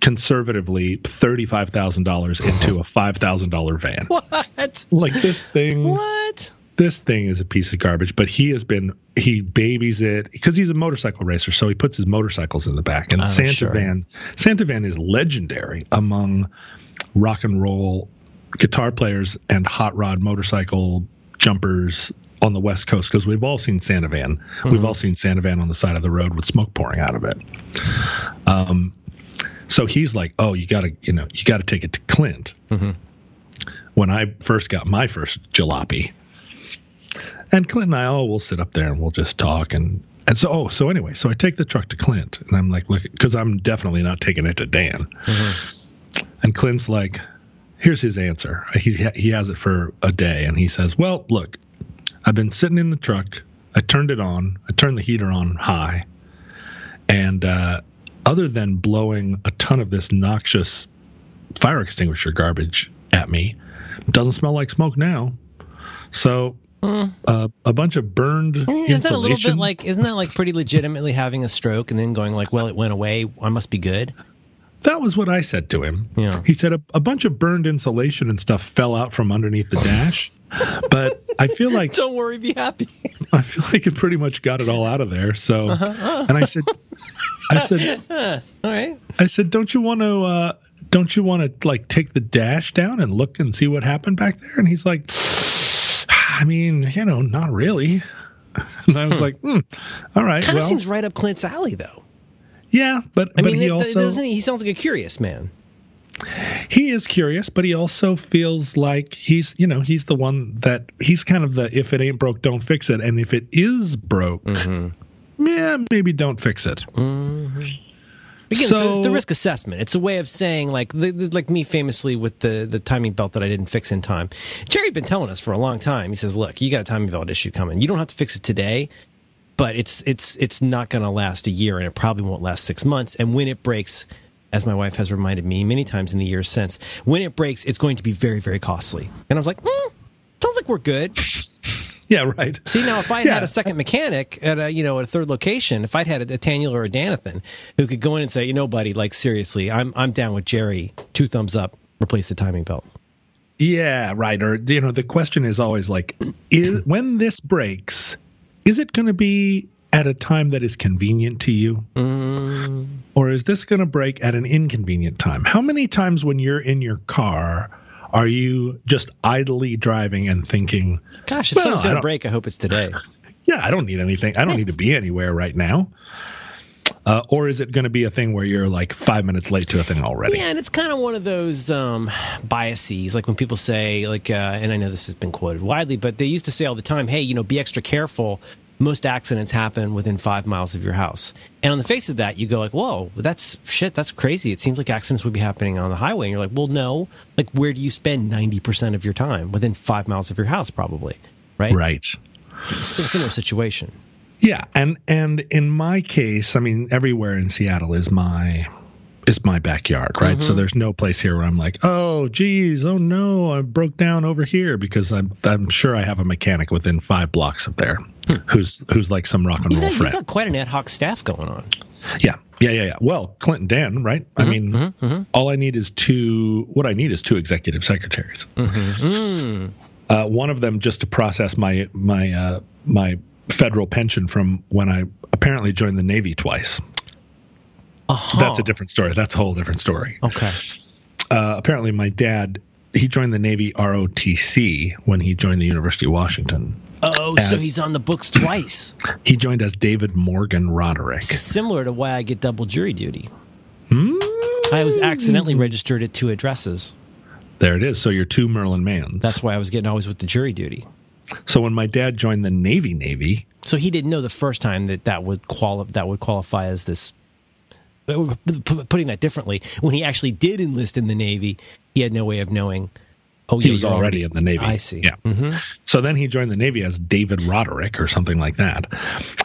B: conservatively thirty five thousand dollars into a five thousand dollar van.
A: What?
B: Like this thing,
A: What?
B: This thing is a piece of garbage. But he has been he babies it because he's a motorcycle racer, so he puts his motorcycles in the back. And
A: Oh,
B: Santa
A: sure.
B: van Santa van is legendary among rock and roll guitar players and hot rod motorcycle jumpers on the West Coast because we've all seen Santa Van. We've all seen Santa Van on the side of the road with smoke pouring out of it. Um, so he's like, "Oh, you got to, you know, you got to take it to Clint." When I first got my first jalopy, and Clint and I all will sit up there and we'll just talk and and so oh so anyway, so I take the truck to Clint and I'm like, look, because I'm definitely not taking it to Dan. And Clint's like, here's his answer. He he has it for a day, and he says, "Well, look, I've been sitting in the truck. I turned it on. I turned the heater on high, and uh, other than blowing a ton of this noxious fire extinguisher garbage at me, it doesn't smell like smoke now. So." Uh, a bunch of burned.
A: Isn't that a little
B: insulation.
A: bit like? Isn't that like pretty legitimately having a stroke and then going like, "Well, it went away. I must be good."
B: That was what I said to him.
A: Yeah.
B: He said a, a bunch of burned insulation and stuff fell out from underneath the dash, but I feel like
A: Don't worry, be happy.
B: I feel like it pretty much got it all out of there. So, and I said, I said,
A: All right.
B: I said, don't you want to, uh, don't you want to like take the dash down and look and see what happened back there? And he's like, I mean, you know, not really. And I was hmm. like, hmm, all right,
A: Kind of
B: well,
A: seems right up Clint's alley, though.
B: yeah, but
A: I
B: but
A: mean,
B: he
A: it-
B: also
A: doesn't he? He sounds like a curious man.
B: he is curious, but he also feels like he's, you know, he's the one that he's kind of the if it ain't broke, don't fix it, and if it is broke, mm-hmm. yeah, maybe don't fix it. Mm-hmm.
A: Again, so, it's the risk assessment. It's a way of saying, like, the, the- like me famously with the the timing belt that I didn't fix in time. Jerry had been telling us for a long time. He says, "Look, you got a timing belt issue coming. You don't have to fix it today, but it's it's it's not going to last a year, and it probably won't last six months. And when it breaks." As my wife has reminded me many times in the years since, when it breaks, it's going to be very, very costly. And I was like, mm, sounds like we're good.
B: Yeah, right.
A: See now, if I
B: Yeah.
A: had a second mechanic at a you know at a third location, if I'd had a, a Tanular or a Danathan who could go in and say, you know, buddy, like seriously, I'm I'm down with Jerry. Two thumbs up. Replace the timing belt.
B: Yeah, right. Or you know, the question is always like, is when this breaks, is it going to be at a time that is convenient to you, mm. or is this going to break at an inconvenient time? How many times when you're in your car are you just idly driving and thinking,
A: Gosh, if
B: Well,
A: something's going to break, I hope it's today.
B: yeah, I don't need anything. I don't need to be anywhere right now. Uh, or is it going to be a thing where you're like five minutes late to a thing already?
A: Yeah, and it's kind of one of those um, biases, like when people say, like, uh, and I know this has been quoted widely, but they used to say all the time, "Hey, you know, be extra careful." Most accidents happen within five miles of your house, and on the face of that, you go like, "Whoa, that's shit. That's crazy." It seems like accidents would be happening on the highway, and you're like, "Well, no. Like, where do you spend ninety percent of your time? Within five miles of your house, probably, right?
B: Right.
A: Similar situation.
B: Yeah, and and in my case, I mean, everywhere in Seattle is my is my backyard, right? So mm-hmm. there's no place here where I'm like, oh, geez, oh no, I broke down over here because I'm I'm sure I have a mechanic within five blocks of there, hmm. who's who's like some rock and
A: You've
B: roll
A: got, you've got quite an ad hoc staff going on.
B: Yeah, yeah, yeah, yeah. Well, Clinton Dan, right? I mm-hmm. mean, mm-hmm. all I need is two. What I need is two executive secretaries. Uh, one of them just to process my my uh, my federal pension from when I apparently joined the Navy twice.
A: Uh-huh.
B: That's a different story. That's a whole different story.
A: Okay.
B: Uh, apparently, my dad he joined the Navy ROTC when he joined the University of Washington.
A: Oh, so he's on the books twice.
B: He joined as David Morgan Roderick.
A: Similar to why I get double jury duty.
B: Hmm?
A: I was accidentally registered at two addresses.
B: There it is. So you're two Merlin Manns.
A: That's why I was getting always with the jury duty.
B: so when my dad joined the Navy, Navy,
A: So he didn't know the first time that that would quali- that would qualify as this. Putting that differently, when he actually did enlist in the Navy, he had no way of knowing. Oh,
B: he
A: yeah,
B: was already in the Navy.
A: I see.
B: Yeah.
A: hmm
B: So then he joined the Navy as David Roderick or something like that,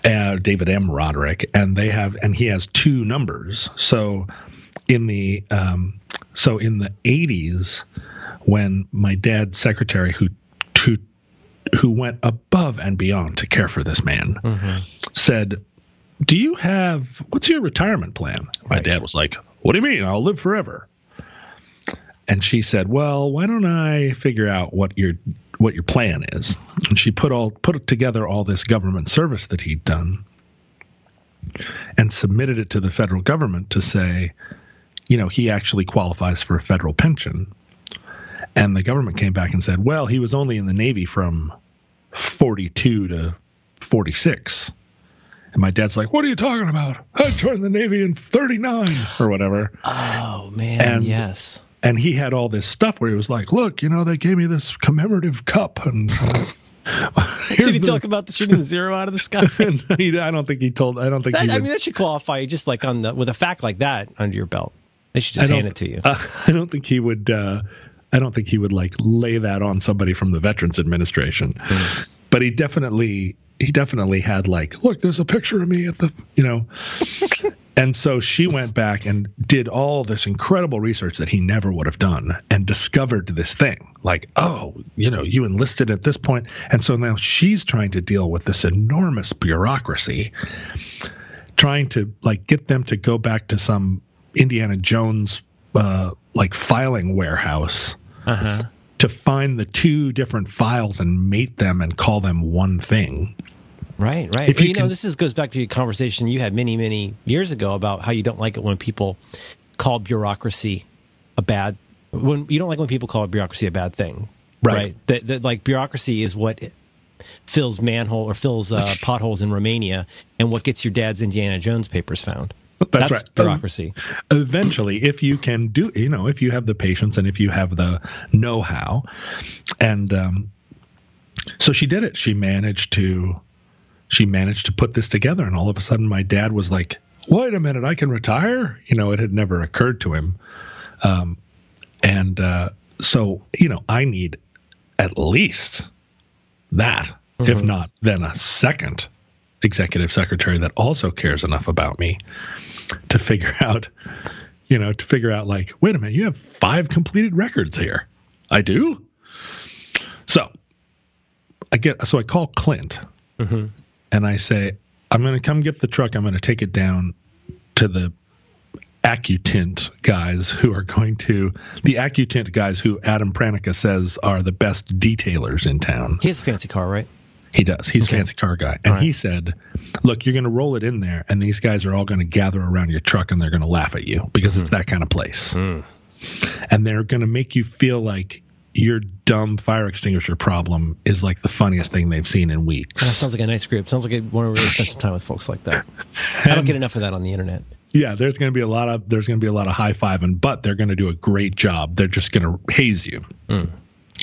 B: uh, David M. Roderick, and they have and he has two numbers. So in the um, so in the eighties, when my dad's secretary who who who went above and beyond to care for this man said, "Do you have what's your retirement plan?" My dad was like, "What do you mean? I'll live forever." and she said, "Well, why don't I figure out what your what your plan is?" And she put all put together all this government service that he'd done and submitted it to the federal government to say, you know, he actually qualifies for a federal pension. And the government came back and said, "Well, he was only in the Navy from 42 to 46. And my dad's like, "What are you talking about? I joined the Navy in '39 or whatever."
A: Oh man,
B: And-
A: yes.
B: And he had all this stuff where he was like, "Look, you know, they gave me this commemorative cup, and
A: Did he
B: the-
A: talk about the shooting the zero out of the sky?
B: he- I don't think he told. I don't think
A: That. I
B: would-
A: mean, that should qualify you just like on the with a fact like that under your belt. They should just hand it to you.
B: Uh, I don't think he would. Uh, I don't think he would like lay that on somebody from the Veterans Administration.
A: Hmm.
B: But he definitely, he definitely had like, look, there's a picture of me at the, you know. and so she went back and did all this incredible research that he never would have done, and discovered this thing. Like, oh, you know, you enlisted at this point, and so now she's trying to deal with this enormous bureaucracy trying to like get them to go back to some Indiana Jones uh, like filing warehouse
A: Uh huh.
B: To find the two different files and mate them and call them one thing.
A: Right, right.
B: If you
A: you know,
B: can-
A: this is goes back to a conversation you had many, many years ago about how you don't like it when people call bureaucracy a bad. When you don't like when people call bureaucracy a bad thing,
B: Right.
A: That, that like bureaucracy is what fills manhole or fills uh, potholes in Romania, and what gets your dad's Indiana Jones papers found.
B: That's right.
A: bureaucracy.
B: Eventually, if you can do, you know, if you have the patience and if you have the know-how, and um, so she did it. She managed to, she managed to put this together, and all of a sudden, my dad was like, "Wait a minute, I can retire." You know, it had never occurred to him, um, and uh, so you know, I need at least that, if not then a second executive secretary that also cares enough about me to figure out, you know, to figure out like, wait a minute, you have five completed records here. I do. So I get, so I call Clint mm-hmm. and I say, I'm going to come get the truck. I'm going to take it down to the Accutint guys who are going to, the Accutint guys who Adam Pranica says are the best detailers in town.
A: He has a fancy car, right?
B: He does. He's
A: Okay.
B: a fancy car guy. And
A: right.
B: he said, Look, you're going to roll it in there, and these guys are all going to gather around your truck and they're going to laugh at you because
A: Hmm.
B: it's that kind of place. And they're going to make you feel like your dumb fire extinguisher problem is like the funniest thing they've seen in weeks.
A: That sounds like a nice group. Sounds like I want to really spend some time with folks like that. I don't get enough of that on the internet.
B: Yeah, there's going to be a lot of there's going to be a lot of high fiving, but they're going to do a great job. They're just going to haze you.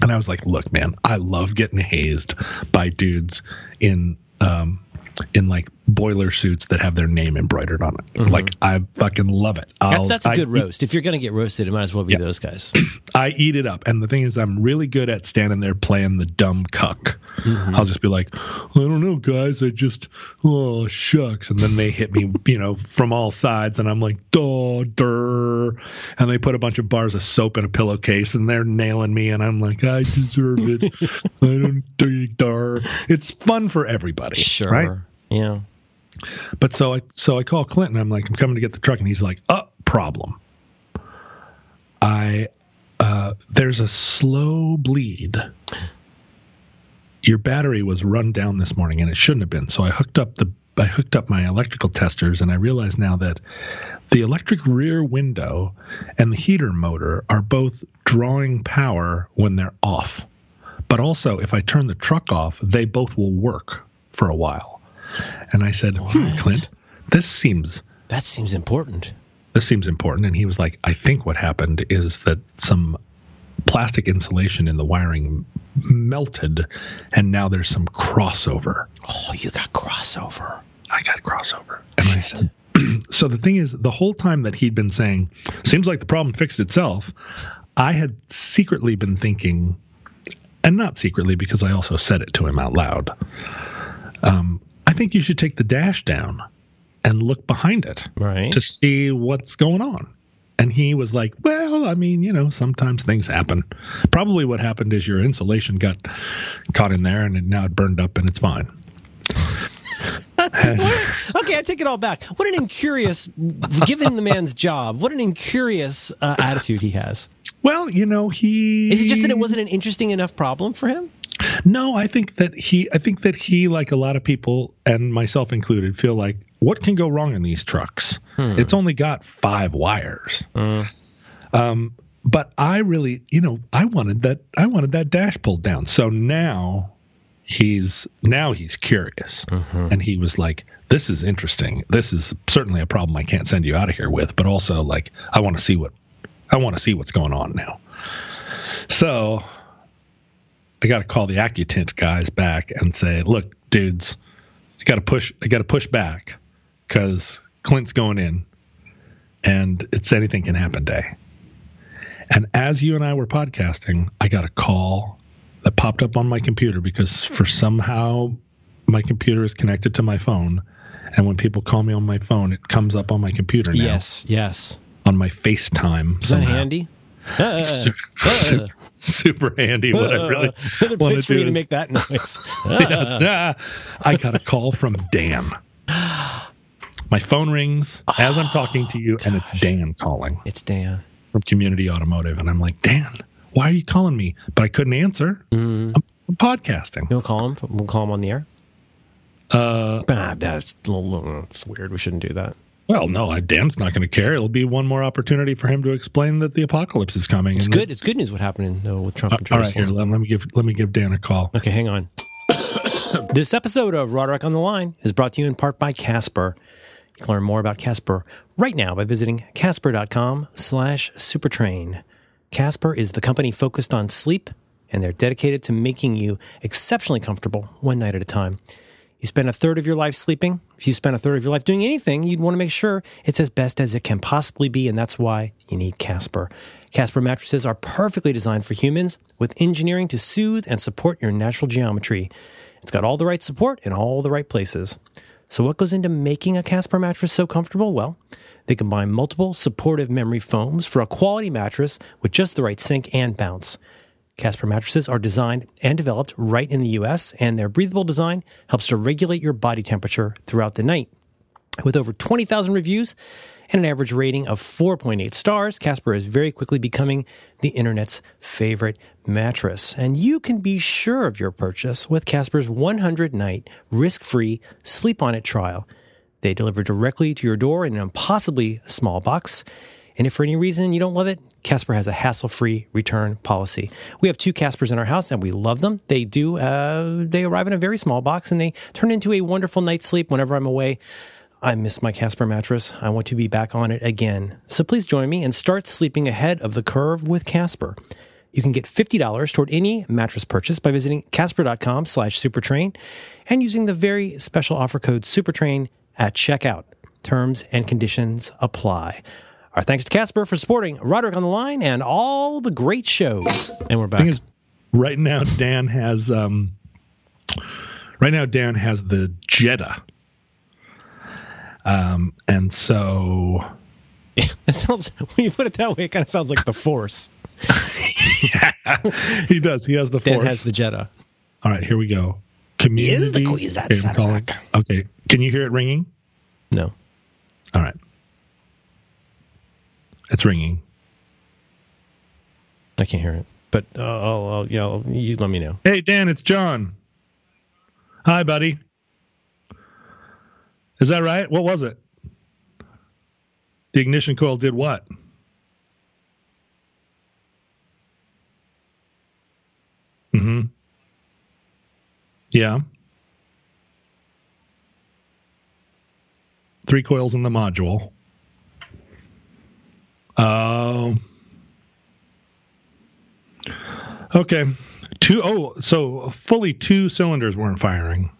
B: And I was like, look, man, I love getting hazed by dudes in um in like boiler suits that have their name embroidered on it. Mm-hmm. Like I fucking love it.
A: That's, that's a
B: I
A: good
B: eat-
A: roast. If you're going to get roasted, it might as well be those guys.
B: I eat it up. And the thing is, I'm really good at standing there playing the dumb cuck. Mm-hmm. I'll just be like, I don't know, guys. I just, oh, shucks. And then they hit me, you know, from all sides. And I'm like, duh, durr. And they put a bunch of bars of soap in a pillowcase and they're nailing me. And I'm like, I deserve it. I don't do durr. It's fun for everybody.
A: Sure.
B: Right?
A: Yeah.
B: But so I so I call Clinton. I'm like, I'm coming to get the truck, and he's like, "Uh, problem. I uh, there's a slow bleed. Your battery was run down this morning, and it shouldn't have been. So I hooked up the I hooked up my electrical testers, and I realize now that the electric rear window and the heater motor are both drawing power when they're off. But also, if I turn the truck off, they both will work for a while. And I said, hmm, Clint, this seems
A: That seems important.
B: this seems important. And he was like, I think what happened is that some plastic insulation in the wiring melted, and now there's some crossover.
A: Oh, you got crossover.
B: I got crossover. And I said, so the thing is, the whole time that he'd been saying, seems like the problem fixed itself, I had secretly been thinking, and not secretly because I also said it to him out loud. Um, I think you should take the dash down and look behind it
A: Right.
B: to see what's going on. And he was like, Well, I mean, you know, sometimes things happen. Probably what happened is your insulation got caught in there and it, now it burned up and it's fine.
A: okay, I take it all back. What an incurious, given the man's job, what an incurious uh, attitude he has.
B: Well, you know, he
A: Is it just that it wasn't an interesting enough problem for him?
B: No, I think that he I think that he like a lot of people and myself included feel like what can go wrong in these trucks? It's only got 5 wires. Um but I really, you know, I wanted that I wanted that dash pulled down. So now he's now he's curious
A: Mm-hmm.
B: and he was like this is interesting this is certainly a problem i can't send you out of here with but also like i want to see what i want to see what's going on now so i got to call the accutint guys back and say look dudes i got to push i got to push back because clint's going in and it's anything can happen day and as you and i were podcasting i got a call that popped up on my computer because for somehow my computer is connected to my phone and when people call me on my phone it comes up on my computer now
A: Yes, yes.
B: on my FaceTime
A: Is that
B: somehow.
A: handy? Uh,
B: Super,
A: uh,
B: super, super handy what I really
A: Another
B: want
A: place
B: to
A: for you to make that noise. Uh,
B: Yeah. I got a call from Dan. My phone rings as I'm talking to you, and it's Dan calling
A: it's Dan.
B: from Community Automotive. And I'm like, Dan, why are you calling me? But I couldn't answer.
A: Mm.
B: I'm, I'm podcasting.
A: We'll call him. We'll call him on the air.
B: Uh,
A: Ah, that's it's weird. We shouldn't do that.
B: Well, no, Dan's not going to care. It'll be one more opportunity for him to explain that the apocalypse is coming.
A: It's good. It's good news. What happened though with Trump uh, and
B: All right, here, let, let me give let me give Dan a call.
A: Okay, hang on. this episode of Roderick on the Line is brought to you in part by Casper. You can learn more about Casper right now by visiting casper.com slash supertrain. Casper is the company focused on sleep, and they're dedicated to making you exceptionally comfortable one night at a time. You spend a third of your life sleeping. If you spend a third of your life doing anything, you'd want to make sure it's as best as it can possibly be, and that's why you need Casper. Casper mattresses are perfectly designed for humans with engineering to soothe and support your natural geometry. It's got all the right support in all the right places. So, what goes into making a Casper mattress so comfortable? Well, they combine multiple supportive memory foams for a quality mattress with just the right sink and bounce. Casper mattresses are designed and developed right in the US, and their breathable design helps to regulate your body temperature throughout the night. With over 20,000 reviews and an average rating of 4.8 stars, Casper is very quickly becoming the internet's favorite mattress. And you can be sure of your purchase with Casper's 100 night risk free sleep on it trial. They deliver directly to your door in an impossibly small box. And if for any reason you don't love it, Casper has a hassle free return policy. We have two Caspers in our house and we love them. They do, uh, they arrive in a very small box and they turn into a wonderful night's sleep whenever I'm away. I miss my Casper mattress. I want to be back on it again. So please join me and start sleeping ahead of the curve with Casper. You can get $50 toward any mattress purchase by visiting casper.com slash supertrain and using the very special offer code supertrain at checkout. Terms and conditions apply. Our thanks to Casper for supporting Roderick on the Line and all the great shows. And we're back.
B: Right now Dan has um, right now Dan has the Jetta, um, and so
A: That sounds, when you put it that way, it kind of sounds like the Force.
B: yeah, he does. He has the
A: Dan
B: force.
A: has the Jetta.
B: All right, here we go. Community.
A: Is the
B: I'm calling. Okay, can you hear it ringing?
A: No.
B: All right, it's ringing.
A: I can't hear it. But uh, I'll, I'll, you know, you let me know.
B: Hey Dan, it's John. Hi, buddy. Is that right? What was it? The ignition coil did what? Mm-hmm. Yeah. Three coils in the module. Um. okay. Two oh, so fully two cylinders weren't firing.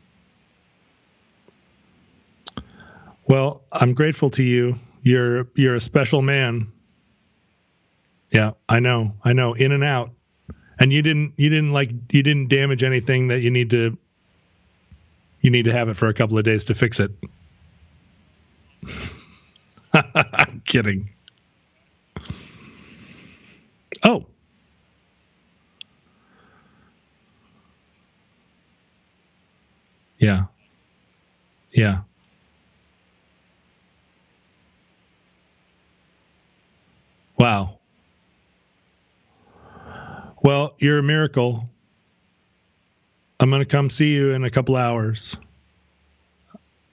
B: Well, I'm grateful to you. You're you're a special man. Yeah, I know. I know. In and out. And you didn't you didn't like you didn't damage anything that you need to you need to have it for a couple of days to fix it. I'm kidding. Oh. Yeah. Yeah. Wow. Well, you're a miracle. I'm going to come see you in a couple hours.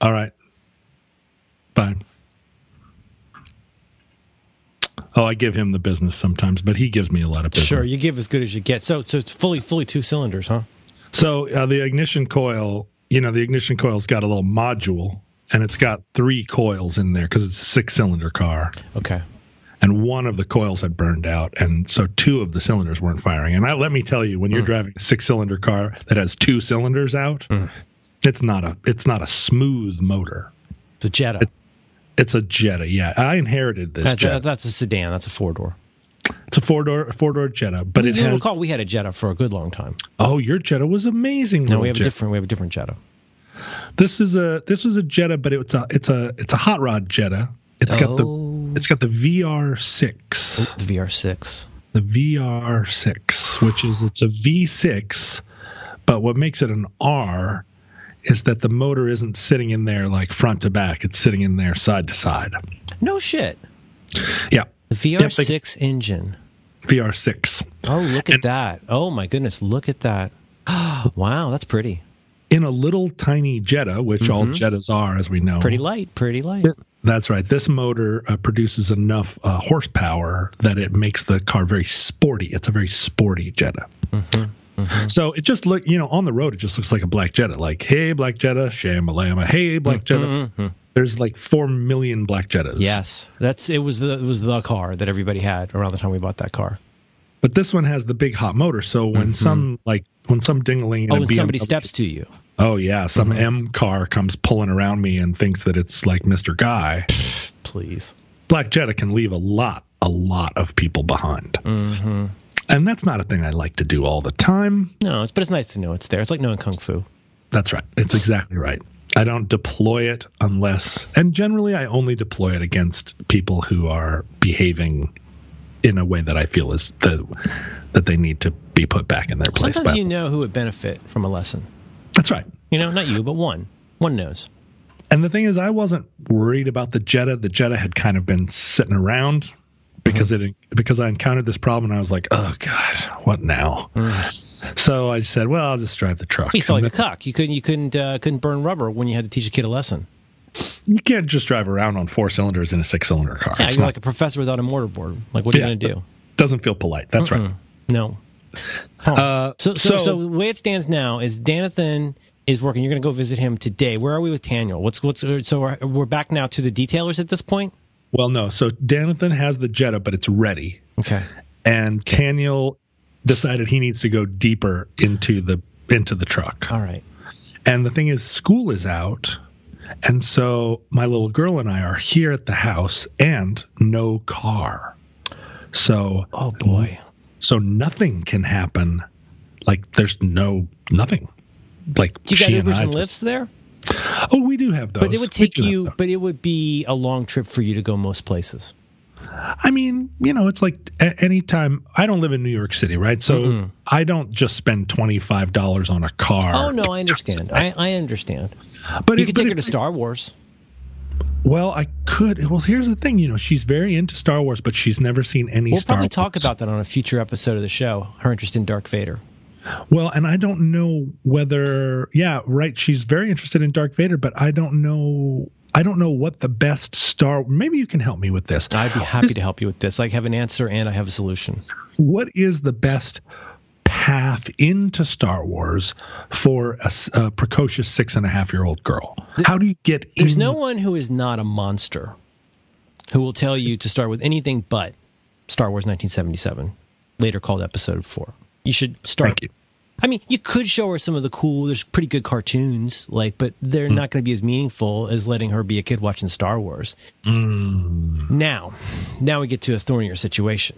B: All right. Bye. Oh, I give him the business sometimes, but he gives me a lot of business.
A: Sure, you give as good as you get. So, so it's fully, fully two cylinders, huh?
B: So uh, the ignition coil, you know, the ignition coil's got a little module, and it's got three coils in there because it's a six-cylinder car.
A: Okay.
B: and one of the coils had burned out, and so two of the cylinders weren't firing. And I, let me tell you, when you're driving a six-cylinder car that has two cylinders out, it's not a it's not a smooth motor.
A: It's a Jetta.
B: It's It's a Jetta. Yeah, I inherited this
A: That's,
B: Jetta.
A: a, that's a sedan. That's a four door.
B: it's a four door four door Jetta, but it
A: you
B: has.
A: recall we had a Jetta for a good long time.
B: Oh, your Jetta was amazing.
A: No, we have a different. We have a different Jetta.
B: This is a this was a Jetta, but it's a it's a it's a hot rod Jetta. It's got the
A: Oh.
B: it's got the VR6.
A: The VR6.
B: the VR6, which is it's a V6, but what makes it an R is that the motor isn't sitting in there like front to back; it's sitting in there side to side.
A: No shit.
B: Yeah,
A: The VR6 engine.
B: VR6.
A: Oh, look at that. Oh my goodness, look at that. wow, that's pretty.
B: In a little tiny Jetta, which all Jettas are, as we know.
A: Mm-hmm. Pretty light. Pretty light.
B: That's right. This motor uh, produces enough uh, horsepower that it makes the car very sporty. It's a very sporty Jetta.
A: Mm-hmm.
B: So it just look, you know, on the road, it just looks like a black Jetta. Like, hey, black Jetta, shamalama. Hey, black Jetta. There's like four million black Jettas.
A: Mm-hmm. Yes, that's it. Was the it was the car that everybody had around the time we bought that car.
B: But this one has the big hot motor. So when some like when some dingling,
A: Oh, when somebody steps to you,
B: oh yeah, some
A: Mm-hmm.
B: M car comes pulling around me and thinks that it's like Mr. Guy.
A: please.
B: Black Jetta can leave a lot, a lot of people behind. And that's not a thing I like to do all the time.
A: No, it's but it's nice to know it's there. It's like knowing kung fu.
B: That's right. It's exactly right. I don't deploy it unless, and generally I only deploy it against people who are behaving in a way that I feel is the that they need to be put back in their place.
A: Sometimes
B: But-
A: you know who would benefit from a lesson.
B: that's right.
A: You know, not you, but one. One knows.
B: And the thing is, I wasn't worried about the Jetta. The Jetta had kind of been sitting around because it because I encountered this problem, and I was like, "Oh God, what now?" So I said, "Well, I'll just drive the truck."
A: You felt
B: And
A: like a cock. You couldn't. You couldn't. Uh, couldn't burn rubber when you had to teach a kid a lesson.
B: you can't just drive around on four cylinders in a six cylinder car.
A: Yeah,
B: It's
A: you're
B: not-
A: like a professor without a mortar board. Like, what are
B: Yeah,
A: you going to do?
B: doesn't feel polite. That's right.
A: No. Huh.
B: Uh,
A: so, so, so,
B: so-
A: the way it stands now is Danathan is working. You're going to go visit him today. Where are we with Daniel? What's what's so we're, we're back now to the detailers at this point.
B: Well, no. So Danathan has the Jetta, but it's ready,
A: Okay.
B: and Daniel decided he needs to go deeper into the into the truck.
A: All right.
B: And the thing is, school is out. And so my little girl and I are here at the house and no car. So
A: Oh boy.
B: so nothing can happen. Like there's no nothing. Like
A: Do you got
B: and
A: Ubers and Lyfts there?
B: Oh, we do have those.
A: But it would take you. But it would be a long trip for you to go most places.
B: I mean, you know, it's like any time I don't live in New York City, right? So mm-hmm. I don't just spend twenty five dollars on a car.
A: Oh no, I understand. I, I understand.
B: but
A: You could take her to Star Wars.
B: Well, I could. Well, here's the thing. You know, she's very into Star Wars, but she's never seen any.
A: We'll
B: Star
A: probably talk
B: Wars.
A: about that on a future episode of the show. Her interest in Dark Vader.
B: Well, and I don't know whether. Yeah, right. She's very interested in Dark Vader, but I don't know. I don't know what the best Star. Maybe you can help me with this.
A: I'd be happy to help you with this. I have an answer and I have a solution.
B: What is the best path into Star Wars for a precocious six and a half year old girl? How do you get?
A: There's
B: in-
A: no one who is not a monster who will tell you to start with anything but Star Wars 1977, later called Episode 4. You should start.
B: Thank you.
A: I mean, you could show her some of the cool, there's pretty good cartoons, like, but they're
B: Hmm.
A: not going to be as meaningful as letting her be a kid watching Star Wars.
B: Hmm.
A: Now, now we get to a thornier situation,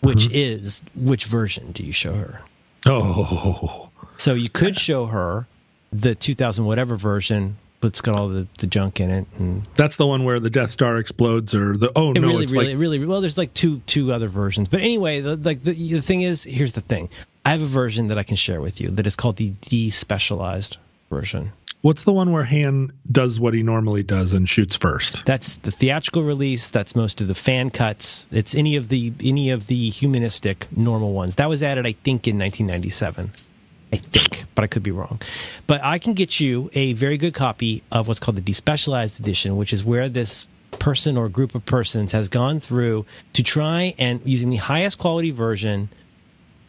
A: which
B: Hmm.
A: is which version do you show her?
B: Oh,
A: So you could show her the 2000 whatever version, but it's got all the, the junk in it. And
B: that's the one where the Death Star explodes, or the oh
A: it
B: no,
A: really, really,
B: like
A: really, well, there's like two two other versions. But anyway, the, like the, the thing is, here's the thing. I have a version that I can share with you that is called the despecialized version.
B: what's the one where Han does what he normally does and shoots first?
A: That's the theatrical release. That's most of the fan cuts. It's any of the any of the humanistic normal ones. That was added, I think, in 1997. I think, but I could be wrong. But I can get you a very good copy of what's called the despecialized edition, which is where this person or group of persons has gone through to try and using the highest quality version,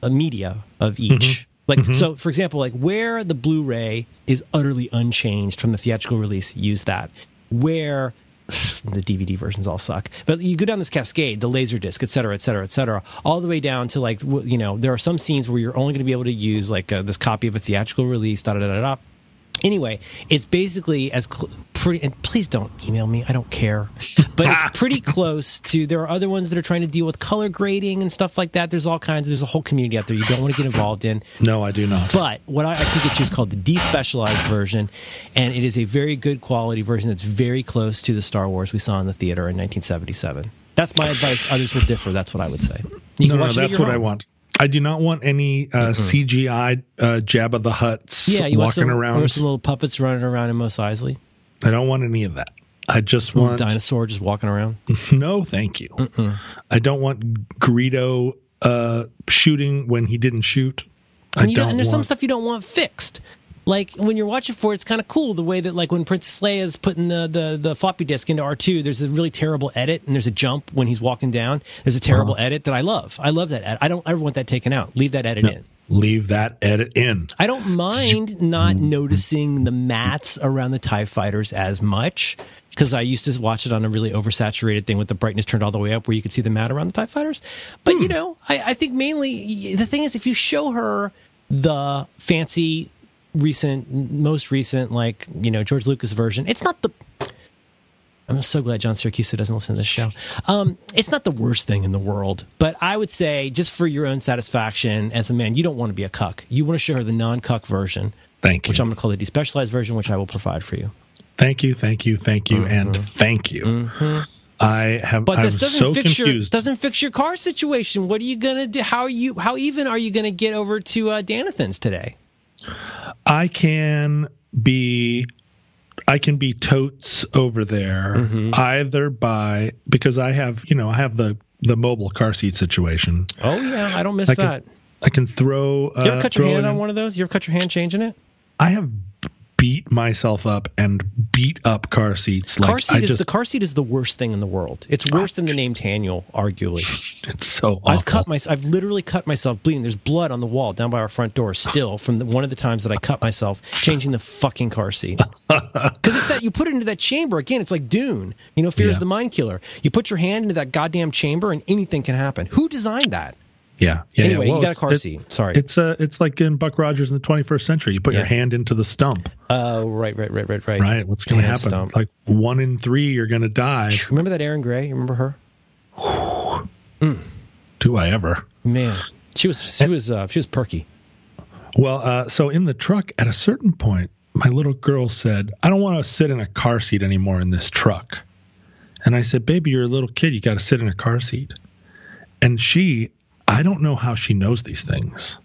A: uh, media of each Like so, for example, like where the Blu-ray is utterly unchanged from the theatrical release, use that. Where the DVD versions all suck, but you go down this cascade, the laser disc, et cetera, et cetera, et cetera, all the way down to like you know there are some scenes where you're only going to be able to use like uh, this copy of a theatrical release, da da da da. Anyway, it's basically as cl- pretty. And please don't email me. I don't care. But it's pretty close to. There are other ones that are trying to deal with color grading and stuff like that. There's all kinds. There's a whole community out there you don't want to get involved in.
B: No, I do not.
A: But what I, I can get you is called the despecialized version, and it is a very good quality version that's very close to the Star Wars we saw in the theater in 1977. That's my advice. Others will differ. That's what I would say. You
B: no, no, that's what I want. I do not want any uh, CGI uh, Jabba the Hutts
A: Yeah, you want
B: walking
A: some,
B: around.
A: or some little puppets running around in Mos Eisley.
B: I don't want any of that. I just
A: Little
B: want
A: dinosaur just walking around.
B: no, thank you. I don't want Greedo uh, shooting when he didn't shoot. I
A: And, you
B: don't
A: don't, and there's some
B: want-
A: stuff you don't want fixed. Like when you're watching for it, it's kind of cool the way that like when Princess Leia is putting the, the, the floppy disk into R2, there's a really terrible edit and there's a jump when he's walking down. There's a terrible
B: Uh-huh.
A: edit that I love. I love that edit. I don't ever want that taken out. Leave that edit in.
B: leave that edit in.
A: I don't mind not noticing the mats around the TIE fighters as much because I used to watch it on a really oversaturated thing with the brightness turned all the way up where you could see the mat around the TIE fighters. But, you know, I, I think mainly the thing is if you show her the fancy, recent, most recent, like, you know, George Lucas version, it's not the. I'm so glad John Siracusa doesn't listen to this show. Um, it's not the worst thing in the world, but I would say just for your own satisfaction as a man, you don't want to be a cuck. You want to show her the non-cuck version,
B: Thank you.
A: which I'm going to call the despecialized version, which I will provide for you.
B: Thank you, thank you, thank you, and thank you. I have.
A: Mm-hmm. But
B: I'm
A: this doesn't
B: so
A: fix your doesn't fix your car situation. What are you gonna do? How are you? How even are you gonna get over to uh, Danathan's today?
B: I can be I can be totes over there
A: Mm-hmm.
B: either by because I have you know I have the the mobile car seat situation.
A: Oh yeah, I don't miss
B: I can,
A: that.
B: I can throw. Uh,
A: you ever cut your hand
B: in-
A: on one of those? You ever cut your hand changing it?
B: I have beat myself up and beat up car seats. Like
A: car seat
B: I
A: is
B: just,
A: the car seat is the worst thing in the world. It's ah. worse than the name Taniel, arguably.
B: It's so awful.
A: I've cut my, I've literally cut myself bleeding. There's blood on the wall down by our front door still from the, one of the times that I cut myself changing the fucking car seat. Because it's that you put it into that chamber again. It's like Dune. You know, Fear is the mind killer. You put your hand into that goddamn chamber and anything can happen. Who designed that?
B: Yeah. yeah
A: Anyway,
B: yeah.
A: you got a car seat. Sorry.
B: It's uh, it's like in Buck Rogers in the 21st century. You put
A: Yeah.
B: your hand into the stump,
A: Oh, right, right, right, right, right.
B: right? What's going to happen?
A: stump.
B: Like one in three, you're going to die.
A: Remember that Erin Gray? You remember her?
B: Do I ever?
A: Man, she was she was uh, she was perky.
B: Well, uh, so in the truck, at a certain point, my little girl said, I don't want to sit in a car seat anymore in this truck. And I said, Baby, you're a little kid. You got to sit in a car seat. And she, I don't know how she knows these things,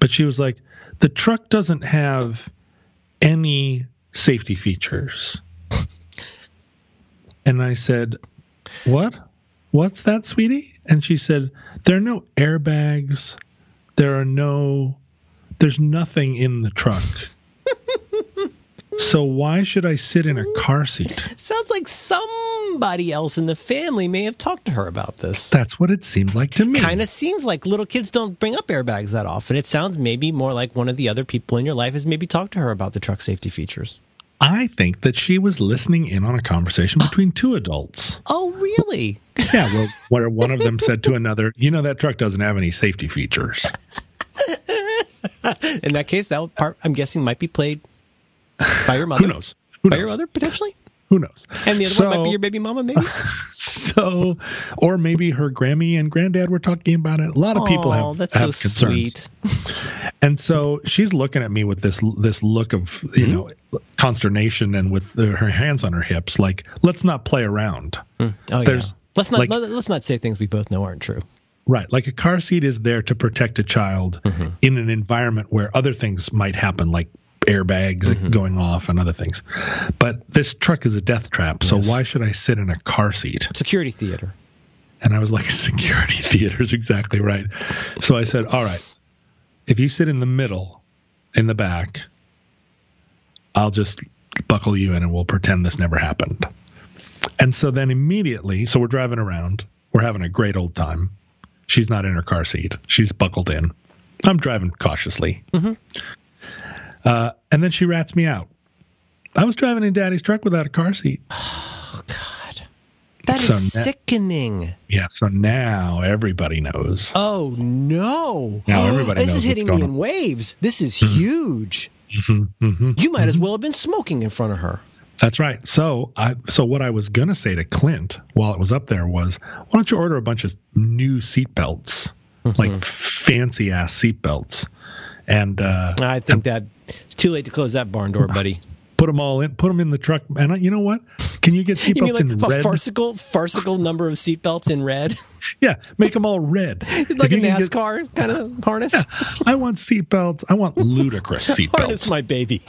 B: but she was like, The truck doesn't have any safety features. and I said, What? What's that, sweetie? And she said, There are no airbags. There are no there's nothing in the truck. so why should I sit in a car seat?
A: Sounds like somebody else in the family may have talked to her about this.
B: That's what it seemed like to me.
A: Kind of seems like little kids don't bring up airbags that often. It sounds maybe more like one of the other people in your life has maybe talked to her about the truck safety features.
B: I think that she was listening in on a conversation between two adults.
A: Oh, really?
B: Yeah, well, where one of them said to another, "You know that truck doesn't have any safety features."
A: In that case, that part I'm guessing might be played by your mother.
B: Who knows? Who
A: By
B: knows?
A: your mother potentially,
B: Who knows?
A: and the other
B: so,
A: one might be your baby mama, maybe.
B: so, or maybe her Grammy and granddad were talking about it. A lot of people have.
A: oh,
B: have,
A: that's
B: have
A: so
B: concerns.
A: sweet.
B: And so she's looking at me with this this look of you hmm? know consternation and with her hands on her hips, like let's not play around. Hmm.
A: Oh yeah. Let's not
B: like-
A: let, us not say things we both know aren't true.
B: Right, like a car seat is there to protect a child mm-hmm. in an environment where other things might happen, like airbags going off and other things. But this truck is a death trap, so
A: Yes.
B: why should I sit in a car seat?
A: Security theater.
B: And I was like, security theater is exactly right. So I said, all right, if you sit in the middle, in the back, I'll just buckle you in and we'll pretend this never happened. And so then immediately, so we're driving around, we're having a great old time. She's not in her car seat, she's buckled in. I'm driving cautiously.
A: Mm-hmm.
B: Uh, and then she rats me out. I was driving in Daddy's truck without a car seat.
A: Oh God, that
B: So
A: is
B: na-
A: sickening.
B: Yeah, so now everybody knows.
A: Oh no!
B: Now everybody
A: this
B: knows
A: is hitting me in
B: on.
A: waves. This is huge.
B: hmm
A: You might as well have been smoking in front of her.
B: That's right. So I so what I was gonna say to Clint while it was up there was, why don't you order a bunch of new seatbelts,
A: Mm-hmm.
B: like fancy ass seatbelts, and uh,
A: I think that it's too late to close that barn door, buddy.
B: put them all in, put them in the truck. And I, you know what? Can you get seatbelts
A: like
B: in
A: a
B: red?
A: farcical, farcical number of seatbelts in red,
B: Yeah, make them all red.
A: like a
B: can get-
A: NASCAR kind of harness?
B: I want seatbelts. I want ludicrous
A: harness
B: seatbelts.
A: my baby.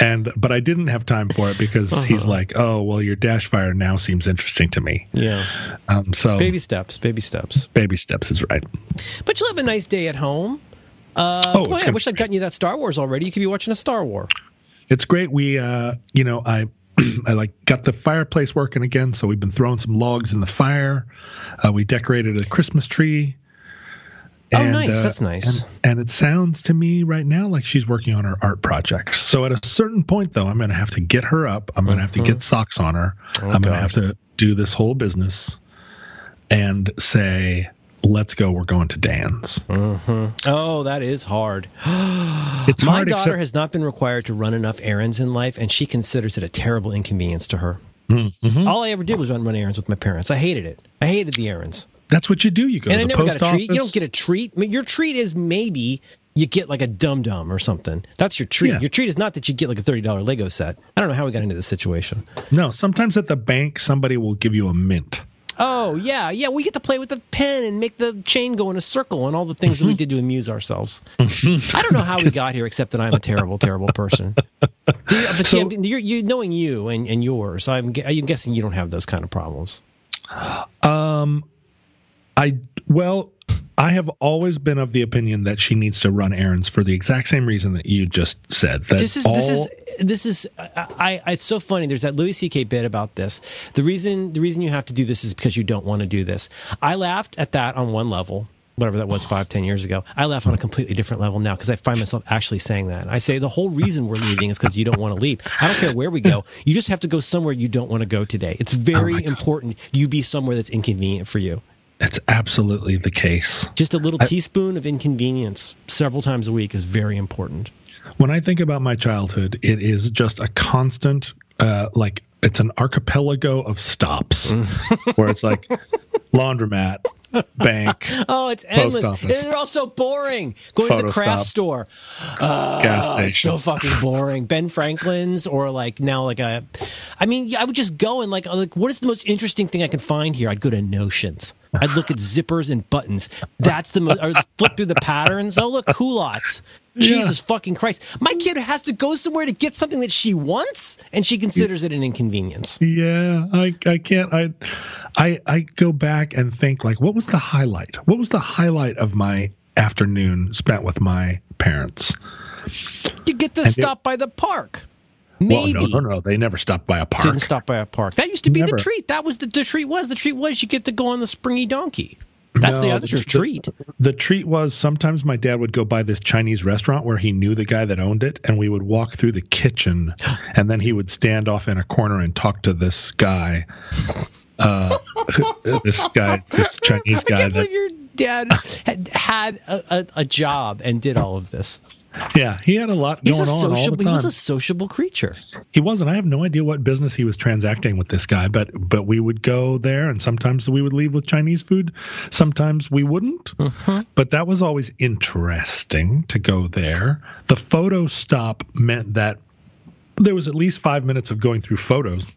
B: And but I didn't have time for it because
A: Uh-huh.
B: he's like, oh well, your dash fire now seems interesting to me.
A: yeah,
B: Um, so
A: baby steps, baby steps.
B: baby steps is right.
A: But you'll have a nice day at home. Uh,
B: Oh,
A: boy, I wish I'd gotten you that Star Wars already. You could be watching a Star War.
B: It's great. We, uh, you know, I, I like got the fireplace working again. So we've been throwing some logs in the fire. Uh, we decorated a Christmas tree.
A: Oh, nice. That's nice.
B: And, and it sounds to me right now like she's working on her art projects. So at a certain point, though, I'm going to have to get her up. I'm going to have to get socks on her.
A: Mm-hmm. Oh,
B: I'm going to have to do this whole business and say, "Let's go. We're going to Dan's."
A: Oh, that is hard.
B: It's
A: My
B: hard,
A: daughter
B: except-
A: has not been required to run enough errands in life, and she considers it a terrible inconvenience to her.
B: Mm-hmm.
A: All I ever did was run, run errands with my parents. I hated it. I hated the errands.
B: That's what you do. You go
A: and
B: to
A: I
B: the
A: never
B: post
A: got a treat. You don't get a treat. I mean, your treat is maybe you get like a dum dum or something. That's your treat.
B: Yeah.
A: Your treat is not that you get like a thirty dollar Lego set. I don't know how we got into this situation.
B: No, sometimes at the bank somebody will give you a mint.
A: Oh yeah, yeah. We get to play with the pen and make the chain go in a circle and all the things that we did to amuse ourselves. I don't know how we got here, except that I'm a terrible, terrible person. Do you, but see,
B: So-
A: I'm- you're, you knowing you and, and yours, I'm, I'm guessing you don't have those kind of problems.
B: Um, I well, I have always been of the opinion that she needs to run errands for the exact same reason that you just said. That
A: this is this is this is I, I it's so funny. There's that louis ck bit about this. The reason the reason you have to do this is because you don't want to do this. I laughed at that on one level whatever that was five ten years ago. I laugh on a completely different level now because i find myself actually saying that. I say the whole reason we're leaving is because you don't want to leave. I don't care where we go. You just have to go somewhere you don't want to go today. It's very oh important you be somewhere that's inconvenient for you
B: It's absolutely the case.
A: just a little teaspoon of inconvenience several times a week is very important
B: When I think about my childhood, it is just a constant, uh, like it's an archipelago of stops, mm. where it's like laundromat, bank,
A: Oh, it's endless. They're all so boring. Going to the craft
B: stop.
A: store.
B: gas
A: Oh, it's so fucking boring. Ben Franklin's or like now like a I mean, I would just go and like uh, like what is the most interesting thing I can find here? I'd go to Notions. I'd look at zippers and buttons. That's the most or flip through the patterns. Oh look, culottes. Jesus fucking Christ. My kid has to go somewhere to get something that she wants and she considers it an inconvenience.
B: Yeah, I I can't I I I go back and think like what was the highlight? What was the highlight of my afternoon spent with my parents?
A: You get to
B: And it-
A: stop by the park. Maybe.
B: Well, no, no, no. They never stopped by a park.
A: didn't stop by a park. That used to be
B: Never.
A: the treat. That was the, the treat was the treat was you get to go on the springy donkey. That's the other
B: the-
A: treat.
B: The treat was sometimes my dad would go by this Chinese restaurant where he knew the guy that owned it, and we would walk through the kitchen, and then he would stand off in a corner and talk to this guy. Uh, this guy, this Chinese guy.
A: I can't
B: that
A: believe your dad had, had a, a, a job and did all of this.
B: Yeah, he had a lot
A: He's
B: going
A: a
B: on all the
A: He was a sociable creature.
B: He wasn't. I have no idea what business he was transacting with this guy, but but we would go there, and sometimes we would leave with Chinese food. Sometimes we wouldn't. Mm-hmm. But that was always interesting to go there. The photo stop meant that there was at least five minutes of going through photos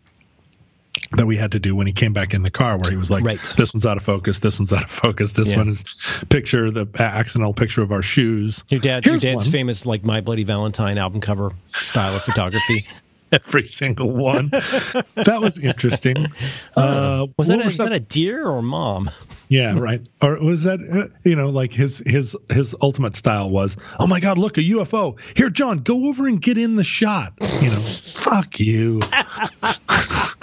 B: that we had to do when he came back in the car where he was like
A: Right.
B: this one's out of focus this one's out of focus this
A: Yeah.
B: one is picture the accidental picture of our shoes
A: Your dad, your dad's
B: one.
A: famous like My Bloody Valentine album cover style of photography.
B: every single one. that was interesting. Uh,
A: Was
B: what
A: that a, is that a deer or mom?
B: yeah, right. Or was that uh, you know like his his his ultimate style was, oh my god, look a UFO. Here, John, go over and get in the shot. You know, fuck you.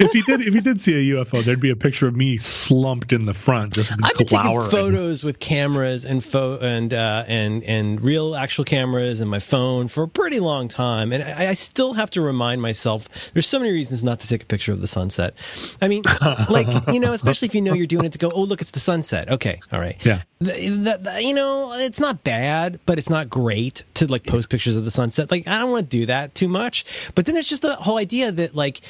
B: if you did, if you did see a UFO, there'd be a picture of me slumped in the front, just
A: I've been taking photos with cameras and pho- and uh, and and real actual cameras and my phone for a pretty long time, and I, I still have to remind myself. There's so many reasons not to take a picture of the sunset. I mean, like you know, especially if you know you're doing it to go, oh look, it's the sunset. Okay, all right.
B: Yeah.
A: Th- th- th- you know, it's not bad, but it's not great to like post pictures of the sunset. Like I don't want to do that too much. But then there's just the whole idea that like,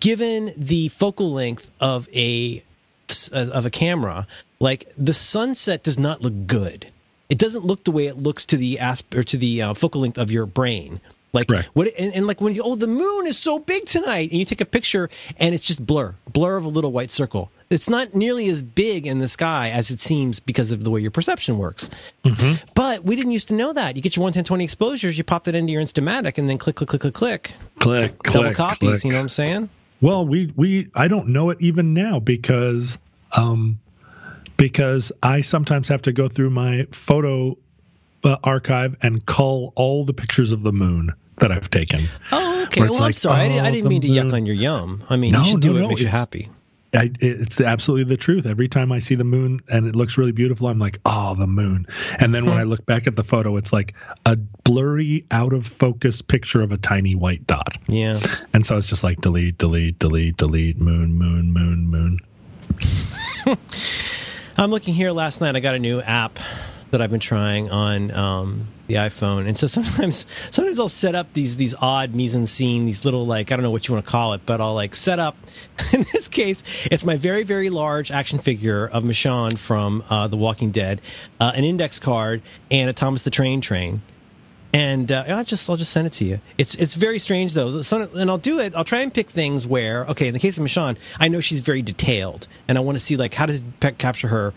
A: given the focal length of a of a camera, like the sunset does not look good. It doesn't look the way it looks to the asp or to the uh, focal length of your brain. Like
B: Right.
A: what? And, and like when you, oh, the moon is so big tonight, and you take a picture, and it's just blur, blur of a little white circle. It's not nearly as big in the sky as it seems because of the way your perception works. But we didn't used to know that. You get your 11020 exposures, you pop that into your Instamatic, and then click, click, click, click, click,
B: click,
A: double
B: click,
A: copies.
B: click.
A: You know what I'm saying?
B: Well, we we I don't know it even now because um because I sometimes have to go through my photo uh, archive and cull all the pictures of the moon that I've taken.
A: Oh, okay. Well, I'm
B: like,
A: sorry. I, didn't- I
B: oh,
A: didn't mean to yuck on your yum. I mean,
B: No,
A: you should do
B: no,
A: it.
B: no,
A: makes you happy.
B: I, it's absolutely the truth. Every time I see the moon and it looks really beautiful, I'm like, oh, the moon. And then when I look back at the photo, it's like a blurry, out of focus picture of a tiny white dot.
A: Yeah.
B: And so it's just like delete, delete, delete, delete, moon, moon, moon, moon.
A: I'm looking here last night. I got a new app that I've been trying on um, the iPhone, and so sometimes, sometimes I'll set up these these odd mise en scene, these little like I don't know what you want to call it, but I'll like set up. In this case, it's my very very large action figure of Michonne from uh, The Walking Dead, uh, an index card, and a Thomas the Train train. And uh, I'll just I'll just send it to you. It's it's very strange though. And I'll do it. I'll try and pick things where okay. In the case of Michonne, I know she's very detailed, and I want to see like how does it capture her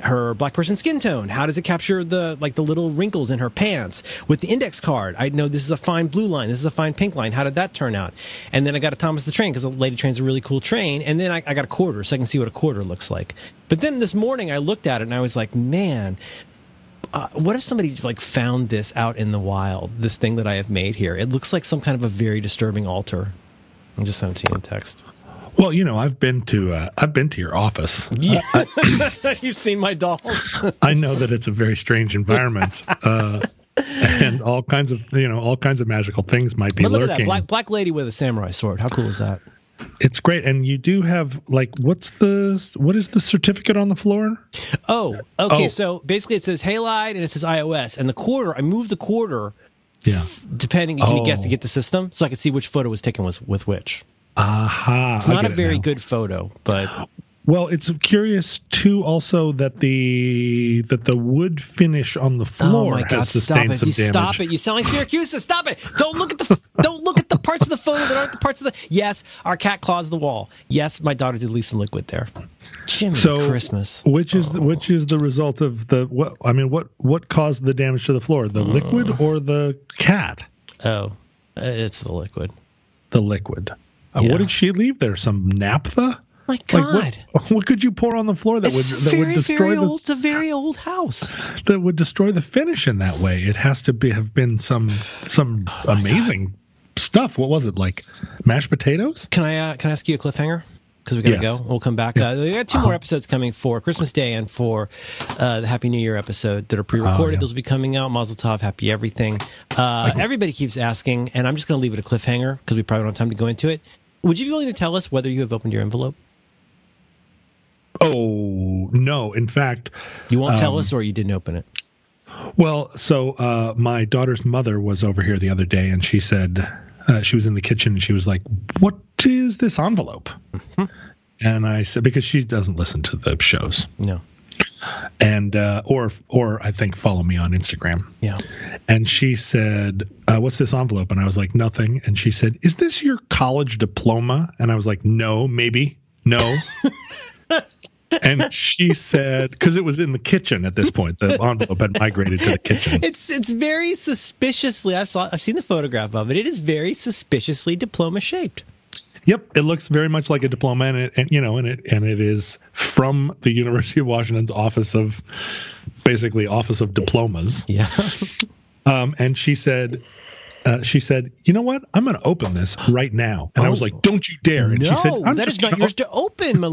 A: her black person skin tone? How does it capture the like the little wrinkles in her pants? With the index card, I know this is a fine blue line. This is a fine pink line. How did that turn out? And then I got a Thomas the Train because the lady train's a really cool train. And then I, I got a quarter, so I can see what a quarter looks like. But then this morning I looked at it and I was like, man uh, what if somebody like found this out in the wild? This thing that I have made here. It looks like some kind of a very disturbing altar. I'll just send it to you in text.
B: Well, you know, I've been to uh, I've been to your office.
A: Yeah. You've seen my dolls.
B: I know that it's a very strange environment, uh, and all kinds of you know all kinds of magical things might be
A: but look at
B: lurking.
A: that black black lady with a samurai sword. How cool is that?
B: It's great, and you do have like what's the what is the certificate on the floor?
A: Oh, okay.
B: Oh.
A: So basically, it says Halide and it says iOS, and the quarter. I moved the quarter
B: Yeah.
A: depending. Can you guess
B: Oh.
A: to get the system so I could see which photo was taken was with which.
B: Aha!
A: It's not a very good photo, but
B: Well, it's curious too. Also, that the that the wood finish on the floor
A: Oh my god!
B: has
A: Stop it! You
B: damage.
A: stop it! You sound like Siracusa. Stop it! Don't look at the don't look at the parts of the photo that aren't the parts of the. Yes, our cat claws the wall. Yes, my daughter did leave some liquid there. Jimmy
B: So,
A: Christmas.
B: which is which is the result of the what? I mean, what what caused the damage to the floor? The liquid or the cat?
A: Oh, it's the liquid.
B: The liquid. Uh, What did she leave there? Some naphtha?
A: My
B: Like
A: God.
B: what, what could you pour on the floor that
A: it's
B: would that
A: very,
B: would destroy
A: very
B: the
A: old. It's a very old house.
B: that would destroy the finish in that way? It has to be have been some some
A: Oh
B: amazing stuff. What was it like? Mashed potatoes?
A: Can I uh, can I ask you a cliffhanger? Because we gotta
B: Yes.
A: go. We'll come back. Uh, we got two more episodes coming for Christmas Day and for uh, the Happy New Year episode that are pre-recorded.
B: Oh, yeah.
A: Those will be coming out. Mazel tov, happy everything. Uh, everybody keeps asking, and I'm just gonna leave it a cliffhanger because we probably don't have time to go into it. Would you be willing to tell us whether you have opened your envelope?
B: Oh no! In fact,
A: You won't tell
B: Um,
A: us, or you didn't open it.
B: Well, so uh, my daughter's mother was over here the other day, and she said uh, she was in the kitchen. and She was like, "What is this envelope?" and I said, "Because she doesn't listen to the shows,
A: No.
B: and uh, or or I think follow me on Instagram."
A: Yeah.
B: And she said, uh, "What's this envelope?" And I was like, "Nothing." And she said, "Is this your college diploma?" And I was like, "No, maybe, no." and she said, because it was in the kitchen at this point, the envelope had migrated to the kitchen.
A: It's it's very suspiciously. I've saw I've seen the photograph of it. It is very suspiciously diploma shaped.
B: Yep, it looks very much like a diploma, and, it, and you know, and it and it is from the University of Washington's office of, basically office of diplomas.
A: Yeah.
B: Um, and she said, uh, she said, "You know what? I'm going to open this right now." And I was
A: Oh.
B: like, "Don't you dare!" And
A: no,
B: she said, "I'm
A: that is not yours to open, my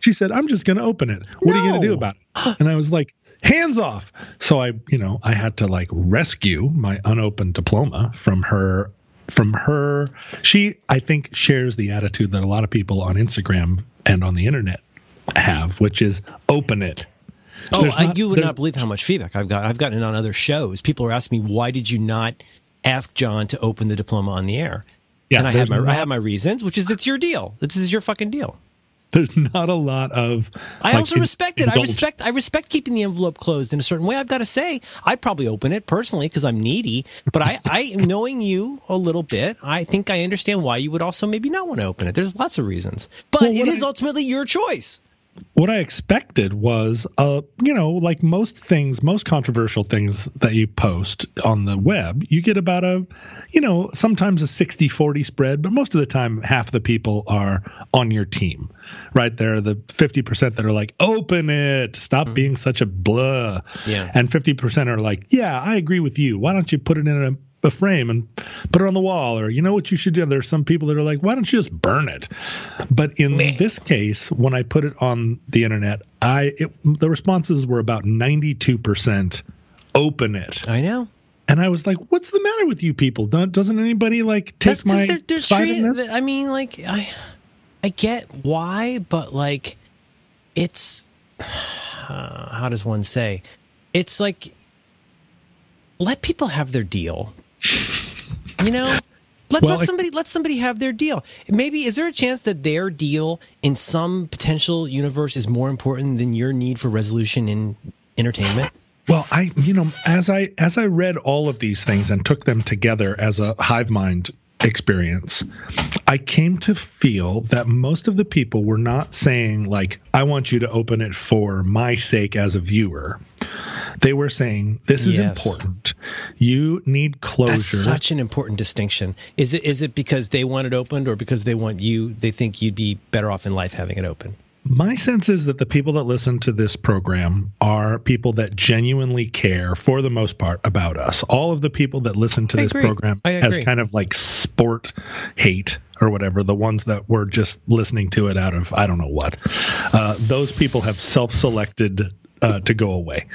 B: She said, I'm just going to open it. What are you going to do about it? And I was like, hands off. So I, you know, I had to like rescue my unopened diploma from her. From her, she, I think, shares the attitude that a lot of people on Instagram and on the internet have, which is open it.
A: Oh, I,
B: not-
A: you would not believe how much feedback I've got. I've gotten it on other shows. People are asking me, why did you not ask John to open the diploma on the air?
B: Yeah,
A: and I have my I have my reasons, which is it's your deal. This is your fucking deal.
B: There's not a lot of.
A: I
B: like,
A: also
B: in-
A: respect it. I respect I respect keeping the envelope closed in a certain way. I've got to say, I'd probably open it personally because I'm needy. But I, I knowing you a little bit, I think I understand why you would also maybe not want to open it. There's lots of reasons, but
B: Well,
A: it is
B: I-
A: ultimately your choice.
B: What I expected was, uh, you know, like most things, most controversial things that you post on the web, you get about a, you know, sometimes a 60 40 spread, but most of the time, half the people are on your team, right? There are the 50% that are like, open it, stop being such a blah.
A: Yeah.
B: And 50% are like, yeah, I agree with you. Why don't you put it in a a frame and put it on the wall or you know what you should do there's some people that are like why don't you just burn it but in this case when i put it on the internet i it, the responses were about 92% open it
A: I know.
B: and i was like what's the matter with you people Don't, doesn't anybody like take
A: That's
B: my
A: they're, they're
B: side
A: treating.
B: in this?
A: I mean, like I, I get why, but like, it's uh, how does one say? It's like let people have their deal. You know, let,
B: Well,
A: let somebody let somebody have their deal. Maybe is there a chance that their deal in some potential universe is more important than your need for resolution in entertainment?
B: Well, I you know as I as I read all of these things and took them together as a hive mind experience, I came to feel that most of the people were not saying like I want you to open it for my sake as a viewer. They were saying this is
A: Yes.
B: important. You need closure.
A: That's such an important distinction. Is it is it because they want it opened or because they want you they think you'd be better off in life having it open?
B: My sense is that the people that listen to this program are people that genuinely care, for the most part, about us. All of the people that listen to
A: I
B: this
A: agree.
B: program as kind of like sport hate or whatever, the ones that were just listening to it out of I don't know what, uh, those people have self selected uh, to go away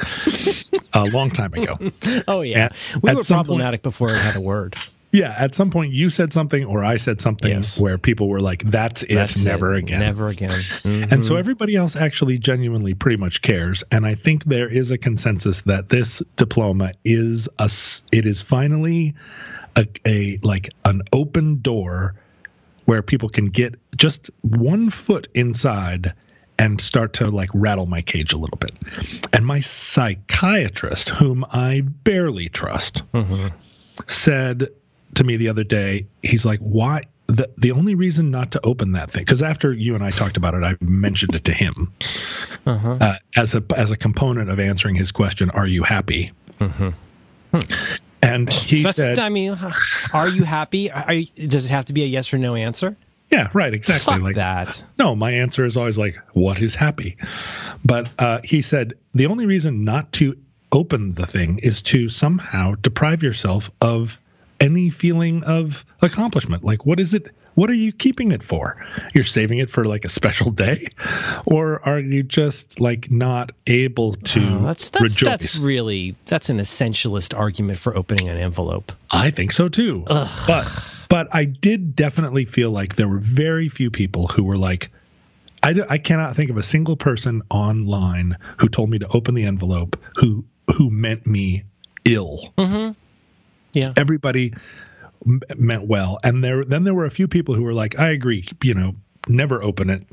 B: a long time ago.
A: Oh yeah.
B: At-
A: we
B: at
A: were
B: some point-
A: problematic before it had a word.
B: Yeah, at some point you said something or I said something
A: Yes.
B: where people were like, that's it,
A: That's
B: never
A: it.
B: again.
A: Never again. Mhm.
B: And so everybody else actually genuinely pretty much cares. And I think there is a consensus that this diploma is a it is finally a, a like an open door where people can get just one foot inside and start to like rattle my cage a little bit. And my psychiatrist, whom I barely trust, said to me the other day, he's like, why? The, the only reason not to open that thing, because after you and I talked about it, I mentioned it to him
A: Uh-huh.
B: uh, as a as a component of answering his question, "Are you happy?" And he
A: So
B: said,
A: I mean, are you happy? Are you, does it have to be a yes or no answer?
B: "Yeah, right, exactly."
A: Fuck
B: like
A: that.
B: No, my answer is always like, "What is happy?" But uh, he said the only reason not to open the thing is to somehow deprive yourself of any feeling of accomplishment. Like, what is it? What are you keeping it for? You're saving it for like a special day, or are you just like not able to
A: Oh, that's that's
B: rejoice?
A: that's really that's an essentialist argument for opening an envelope.
B: I think so too. But but I did definitely feel like there were very few people who were like, I, d- I cannot think of a single person online who told me to open the envelope who who meant me ill. Mm-hmm.
A: Yeah.
B: Everybody m- meant well, and there then there were a few people who were like, I agree, you know, never open it.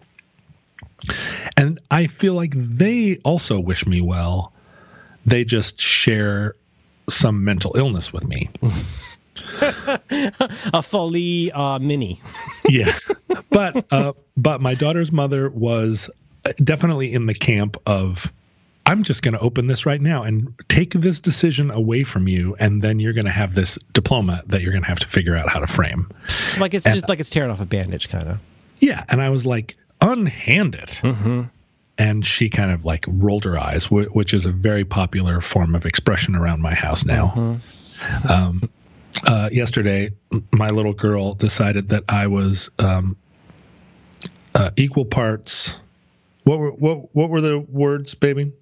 B: And I feel like they also wish me well. They just share some mental illness with me.
A: A Foley uh, mini.
B: yeah but uh but my daughter's mother was definitely in the camp of i'm just going to open this right now and take this decision away from you and then you're going to have this diploma that you're going to have to figure out how to frame
A: Like it's just like it's tearing off a bandage, kind of.
B: yeah and i was like unhand it
A: Mm-hmm.
B: and she kind of like rolled her eyes which is a very popular form of expression around my house now
A: Mm-hmm.
B: um uh, yesterday, my little girl decided that I was um, uh, equal parts. What were what what were the words, baby?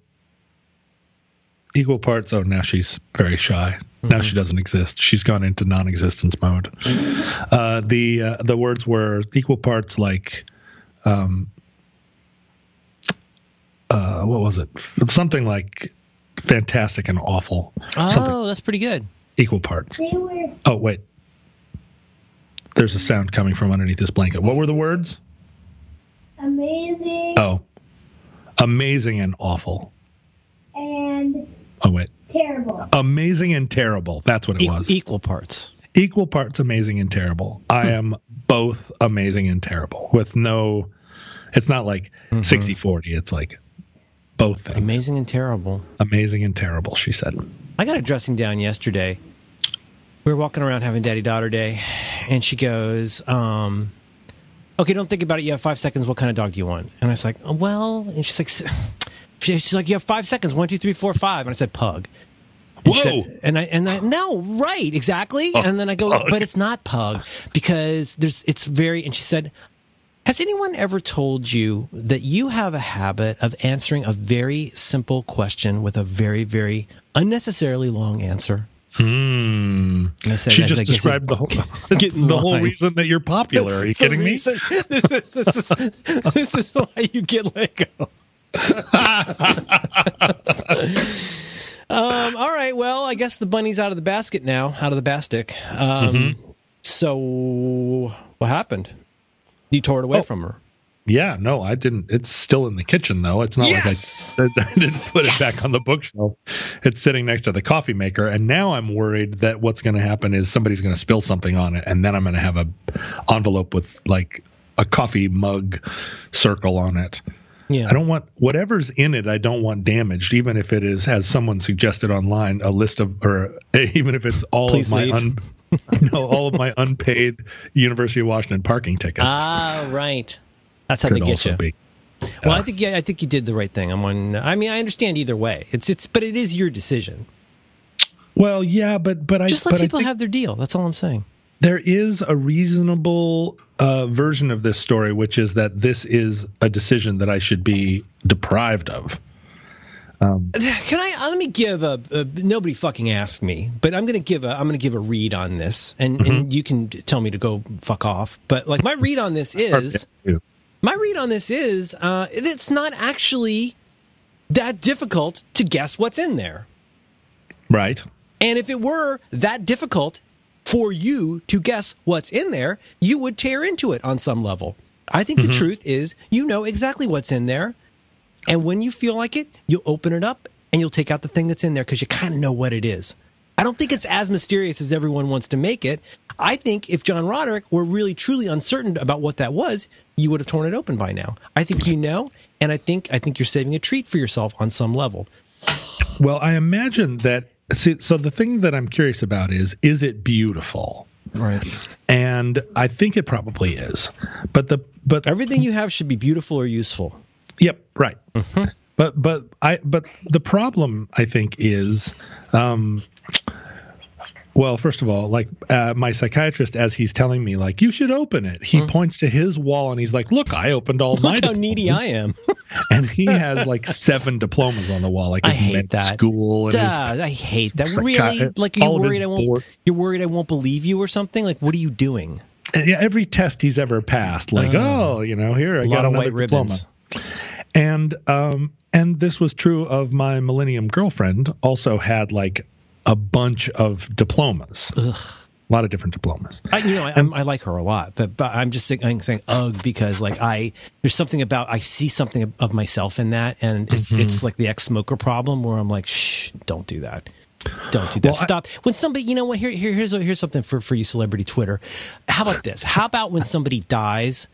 B: Equal parts. Oh, now she's very shy. Now she doesn't exist. She's gone into non-existence mode. Uh, the uh, the words were equal parts like, um, uh, what was it? Something like fantastic and awful. Something
A: Oh, that's pretty good.
B: equal parts.
C: They were
B: Oh wait, there's a sound coming from underneath this blanket. What were the words?
C: amazing
B: Oh, amazing and awful.
C: and
B: Oh wait,
C: terrible.
B: amazing and terrible. That's what it
A: E-
B: was.
A: equal parts.
B: Equal parts amazing and terrible. I am both amazing and terrible with no. It's not like 60 40. It's like both things.
A: Amazing and terrible.
B: Amazing and terrible. She said.
A: I got a dressing down yesterday. We were walking around having daddy daughter day, and she goes, um, Okay, don't think about it. You have five seconds. What kind of dog do you want? And I was like, Well, and she's like, she- She's like, You have five seconds. One, two, three, four, five. And I said, Pug. And
B: Whoa.
A: said- and I and I no right exactly.
B: Oh,
A: and then I go,
B: pug.
A: but it's not pug because there's it's very. And she said, has anyone ever told you that you have a habit of answering a very simple question with a very very unnecessarily long answer?
B: Hmm.
A: And I said,
B: She
A: I
B: just
A: said,
B: described the whole, the whole reason that you're popular. Are you kidding me?
A: This is, this, is, this is why you get let go. Um, all right. Well, I guess the bunny's out of the basket now, out of the basket. Um,
B: Mm-hmm.
A: So, what happened? You tore it away
B: Oh.
A: from her.
B: Yeah, no, I didn't. It's still in the kitchen though. It's not
A: Yes!
B: like I, I didn't put
A: Yes!
B: it back on the bookshelf. It's sitting next to the coffee maker, and now I'm worried that what's going to happen is somebody's going to spill something on it, and then I'm going to have a envelope with like a coffee mug circle on it.
A: Yeah.
B: I don't want whatever's in it. I don't want damaged, even if it is, as someone suggested online, a list of, or even if it's all
A: Please
B: of my un, no, all of my unpaid University of Washington parking tickets.
A: Ah, right. That's how they get you.
B: be.
A: Well, I think yeah, I think you did the right thing. I'm on. I mean, I understand either way. It's it's, but it is your decision.
B: Well, yeah, but but I
A: Just let people
B: think
A: have their deal. That's all I'm saying.
B: There is a reasonable uh, version of this story, which is that this is a decision that I should be deprived of.
A: Can I uh, let me give a, a nobody fucking asked me, but I'm going to give a I'm to give a read on this, and
B: Mm-hmm.
A: and you can tell me to go fuck off. But like my read on this is my read on this is uh, it's not actually that difficult to guess what's in there,
B: right.
A: and if it were that difficult for you to guess what's in there, you would tear into it on some level. I think the mm-hmm. truth is you know exactly what's in there. And when you feel like it, you'll open it up and you'll take out the thing that's in there because you kind of know what it is. I don't think it's as mysterious as everyone wants to make it. I think if John Roderick were really truly uncertain about what that was, you would have torn it open by now. I think you know, and I think I think you're saving a treat for yourself on some level.
B: Well, I imagine that. See, so the thing that I'm curious about is: is it beautiful?
A: Right.
B: And I think it probably is. But the but
A: Everything you have should be beautiful or useful.
B: Yep, right. But but I but the problem I think is um well, first of all, like uh, my psychiatrist, as he's telling me, like you should open it. He points to his wall and he's like, "Look, I opened all my
A: Look how needy. I am.
B: And he has like seven diplomas on the wall, like
A: I hate that.
B: school and
A: Duh, I hate that.
B: psychi-
A: Really? Like you're
B: all
A: worried I won't
B: board-
A: you're worried I won't believe you or something? Like what are you doing?
B: and yeah, every test he's ever passed, like, oh, you know, here I got a
A: lot of
B: another
A: white
B: diploma.
A: ribbons.
B: and um and this was true of my millennium girlfriend also had like a bunch of diplomas a lot of different diplomas
A: I, you know, I, I like her a lot, but but I'm just saying, I'm saying ugh because like I there's something about I see something of, myself in that, and it's
B: Mm-hmm.
A: it's like the ex smoker problem where I'm like, shh, don't do that. Don't do that.
B: Well, I-
A: Stop. when somebody, you know what? Here, here, here's here's something for for you, celebrity Twitter. How about this? How about when somebody dies,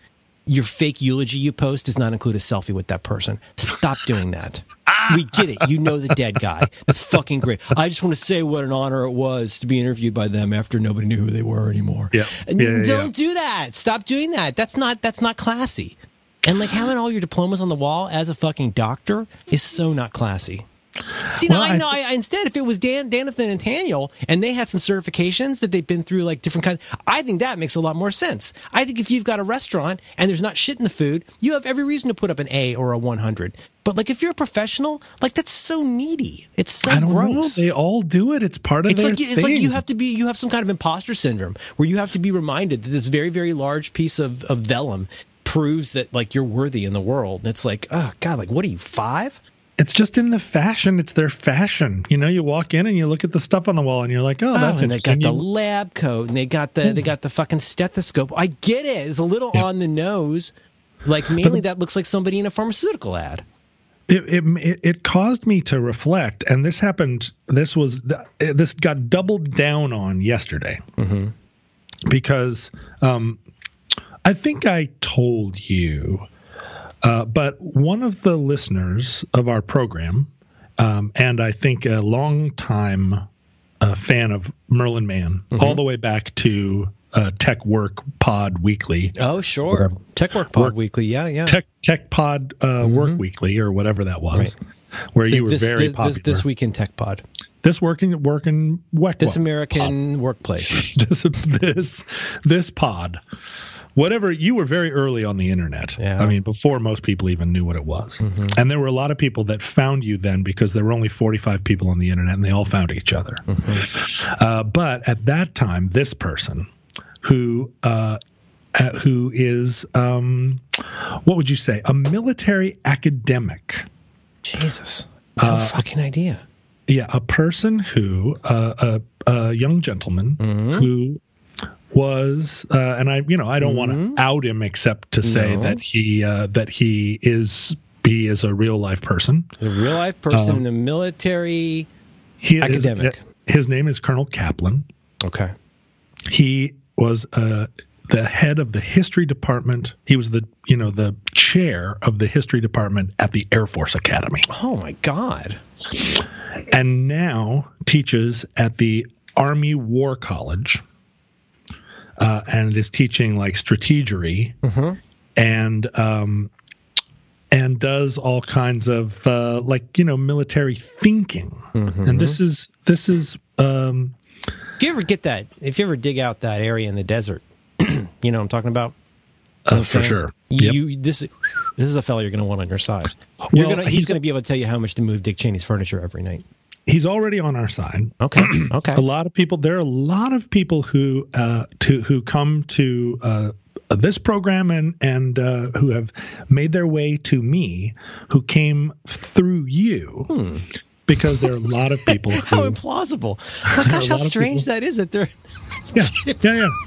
A: your fake eulogy you post does not include a selfie with that person? Stop doing that. We get it. You know the dead guy. That's fucking great. I just want to say what an honor it was to be interviewed by them after nobody knew who they were anymore.
B: Yeah. Yeah,
A: Don't
B: yeah.
A: do that. Stop doing that. That's not that's not classy. And like having all your diplomas on the wall as a fucking doctor is so not classy. See,
B: Well,
A: now I
B: I
A: know. I, instead, if it was Dan, Danathan and Daniel, and they had some certifications that they've been through, like different kinds, I think that makes a lot more sense. I think if you've got a restaurant and there's not shit in the food, you have every reason to put up an A or a 100. But like, if you're a professional, like that's so needy. It's so
B: I don't
A: gross.
B: know. They all do it. It's part of
A: It's
B: their
A: like it's like you have to be you have some kind of imposter syndrome where you have to be reminded that this very very large piece of of vellum proves that like you're worthy in the world. And it's like, oh god, like what are you five?
B: It's just in the fashion. It's their fashion. You know, you walk in and you look at the stuff on the wall and you're like, oh, that's
A: Oh,
B: that's
A: and they got the lab coat and they got the they got the fucking stethoscope. I get it. It's a little on the nose. Like mainly that looks like somebody in a pharmaceutical ad.
B: it, it it it caused me to reflect, and this happened. This was this got doubled down on yesterday
A: Mm-hmm.
B: because um, I think I told you, uh, but one of the listeners of our program, um, and I think a long time uh, fan of Merlin Mann,
A: Mm-hmm.
B: all the way back to uh, Tech Work Pod Weekly.
A: Oh sure.
B: Whatever.
A: Tech Work Pod
B: Work-
A: Weekly. Yeah, yeah.
B: Tech Tech Pod uh, Work Weekly or whatever that was,
A: Right.
B: where you were
A: this,
B: very
A: this,
B: popular.
A: this this week in Tech Pod.
B: This working working
A: This American workplace.
B: this this this pod, whatever. You were very early on the internet.
A: Yeah.
B: I mean, before most people even knew what it was, and there were a lot of people that found you then because there were only forty five people on the internet, and they all found each other. Uh, but at that time, this person who. Uh, uh, who is um, what would you say a military academic
A: Jesus. No
B: Uh,
A: fucking idea.
B: Yeah, a person who, uh, a, a young gentleman who was, uh, and I, you know, I don't want to out him except to say
A: No.
B: that he, uh, that he is, he is a real life person.
A: A real life person in the military.
B: He
A: Academic.
B: Is, his name is Colonel Kaplan.
A: Okay.
B: He was uh, the head of the history department. He was the, you know, the chair of the history department at the Air Force Academy.
A: Oh my God.
B: and now teaches at the Army War College, uh, and is teaching like strategery, and um, and does all kinds of uh, like you know military thinking. And this is this is um,
A: If you ever get that, if you ever dig out that area in the desert, you know what I'm talking about?
B: uh, for sure. Yep.
A: You this this is a fellow you're going to want on your side. You're
B: Well,
A: gonna, he's,
B: he's-
A: going to be able to tell you how much to move Dick Cheney's furniture every night.
B: He's already on our side.
A: Okay. Okay.
B: a lot of people there are a lot of people who uh to who come to uh this program and and uh, who have made their way to me who came through you because there are a lot of people
A: How implausible! Oh my gosh, how strange
B: people-
A: that is that they're.
B: yeah yeah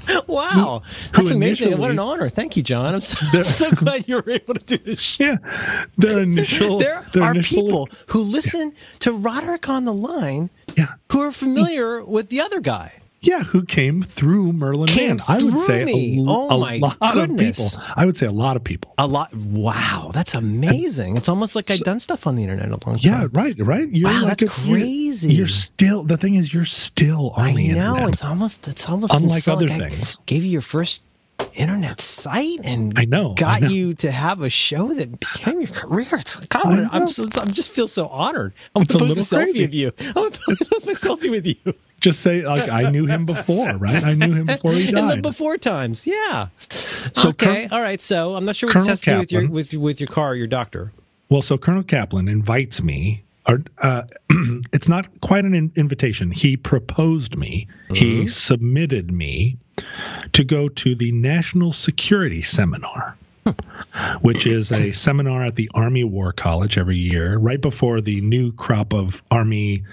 B: yeah
A: Wow,
B: who
A: that's amazing! What an honor! Thank you, John. I'm so, so glad you were able to do this. Shit.
B: yeah their initial
A: There
B: their
A: are
B: initial-
A: people who listen to Roderick on the line
B: yeah
A: who are familiar with the other guy.
B: Yeah who came through Merlin
A: Came
B: Mann I would say
A: me.
B: a,
A: Oh
B: a
A: my
B: lot
A: goodness.
B: of people I would say a lot of people
A: A lot. Wow, that's amazing. It's almost like I've done stuff on the internet a long time.
B: yeah right right you're
A: Wow,
B: like
A: that's
B: a- you're-
A: crazy.
B: you're, still the thing is you're still on
A: I
B: the
A: know.
B: internet
A: It's almost. It's almost
B: Unlike other
A: Like I
B: things.
A: Gave you your first internet site and
B: I know, I
A: got
B: know.
A: you to have a show that became your career. It's like I
B: I
A: wanna, I'm so I'm just feel so honored. I'm
B: It's
A: gonna post a,
B: little
A: selfie of you. I'm gonna post my selfie with you
B: just say like I knew him before, right? I knew him before he
A: in the
B: died.
A: before times. Yeah.
B: So
A: okay.
B: Col-
A: All right. So I'm not sure what
B: Colonel
A: this has to do with your with with your car, or your doctor.
B: Well, so Colonel Kaplan invites me, or uh, it's not quite an in- invitation. He proposed me. He submitted me to go to the National Security Seminar. Which is a seminar at the Army War College every year, right before the new crop of Army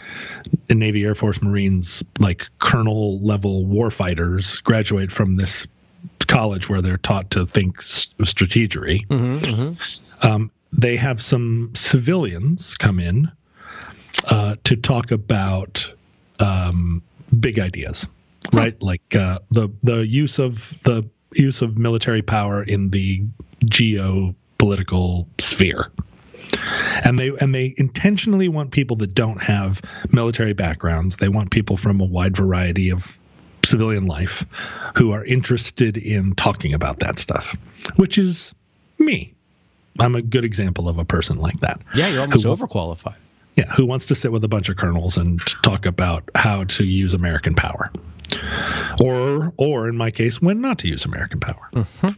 B: and Navy, Air Force, Marines, like colonel level warfighters, graduate from this college where they're taught to think strategery um, they have some civilians come in uh, to talk about um, big ideas, right? Like uh, the the use of the use of military power in the geopolitical sphere. And they and they intentionally want people that don't have military backgrounds. They want people from a wide variety of civilian life who are interested in talking about that stuff, which is me. I'm a good example of a person like that.
A: Yeah, you're almost
B: Who-
A: overqualified.
B: Yeah, who wants to sit with a bunch of colonels and talk about how to use American power, or or in my case, when not to use American power.
A: Mhm.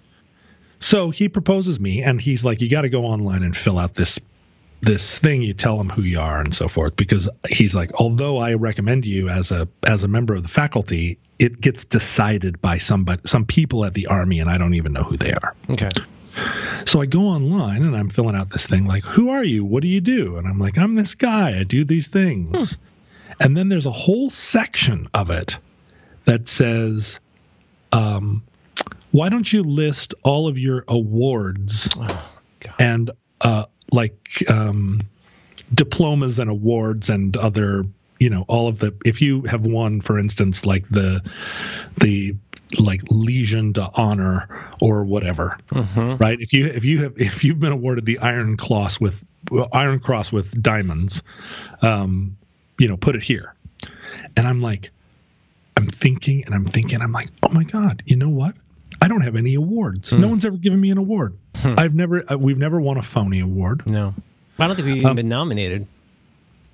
B: So he proposes me, and he's like, "You got to go online and fill out this this thing. You tell him who you are and so forth." Because he's like, although I recommend you as a as a member of the faculty, it gets decided by somebody some people at the army, and I don't even know who they are.
A: Okay.
B: So I go online and I'm filling out this thing like, who are you? What do you do? And I'm like, I'm this guy. I do these things. And then there's a whole section of it that says, um, why don't you list all of your awards
A: Oh,
B: and uh, like um, diplomas and awards and other you know all of the if you have won for instance like the the like legion to honor or whatever
A: Mhm.
B: right? If you if you have if you've been awarded the iron cross with iron cross with diamonds um you know put it here. And i'm like i'm thinking and i'm thinking i'm like oh my god you know what i don't have any awards no one's ever given me an award i've never uh, we've never won a phony award
A: No. I don't think we've even
B: Um,
A: been nominated.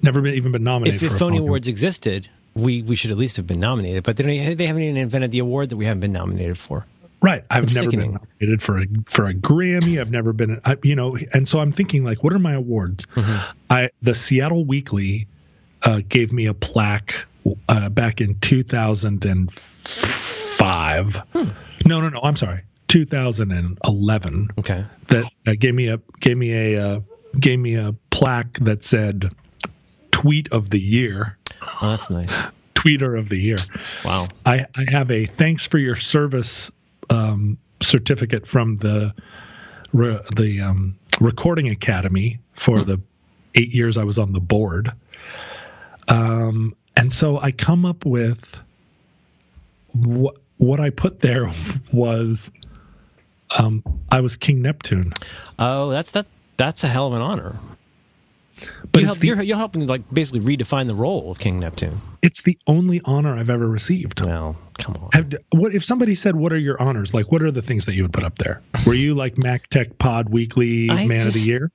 B: never been even been nominated
A: If,
B: for
A: if
B: a
A: phony
B: phony
A: awards existed, we, we should at least have been nominated. But they, don't, they haven't even invented the award that we haven't been nominated for.
B: Right. I've
A: It's
B: never
A: sickening.
B: been nominated for a for a Grammy. I've never been, I, you know, and so I'm thinking like, what are my awards?
A: Mm-hmm.
B: I the Seattle Weekly uh, gave me a plaque uh, back in 2005.
A: Hmm.
B: No, no, no. I'm sorry, 2011.
A: Okay.
B: That uh, gave me a gave me a uh, gave me a plaque that said "Tweet of the Year,"
A: Oh, that's nice.
B: "Tweeter of the Year."
A: Wow.
B: I, I have a thanks for your service um, certificate from the re, the um, Recording Academy for the eight years I was on the board. Um, and so I come up with what what I put there was um, I was King Neptune,
A: Oh, that's that. That's a hell of an honor.
B: but
A: you help,
B: the,
A: you're, you're helping like basically redefine the role of King Neptune.
B: it's the only honor I've ever received.
A: Well, come on.
B: Have, what if somebody said, "What are your honors?" Like, what are the things that you would put up there? Were you like Mac Tech Pod Weekly
A: I
B: Man of the Year?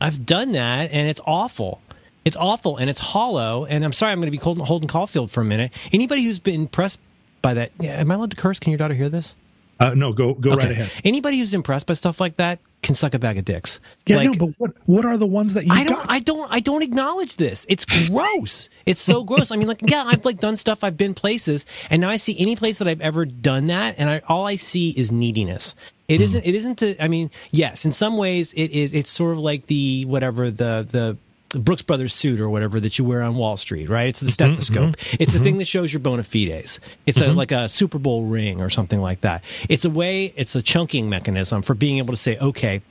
A: I've done that, and it's awful. It's awful, and it's hollow. And I'm sorry, I'm going to be holding, Holden Caulfield for a minute. Anybody who's been impressed by that, yeah, am I allowed to curse? Can your daughter hear this?
B: Uh, no, go go right ahead.
A: Anybody who's impressed by stuff like that can suck a bag of dicks.
B: Yeah,
A: like,
B: no, but what what are the ones that you
A: I don't,
B: got?
A: I don't, I don't acknowledge this. It's gross. It's so gross. I mean, like, yeah, I've like done stuff. I've been places, and now I see any place that I've ever done that, and I, all I see is neediness. It isn't. It isn't. To, I mean, yes, in some ways, it is. It's sort of like the whatever the the. Brooks Brothers suit or whatever that you wear on Wall Street, right? It's the stethoscope. It's the thing that shows your bona fides. It's a, like a Super Bowl ring or something like that. It's a way, it's a chunking mechanism for being able to say, okay,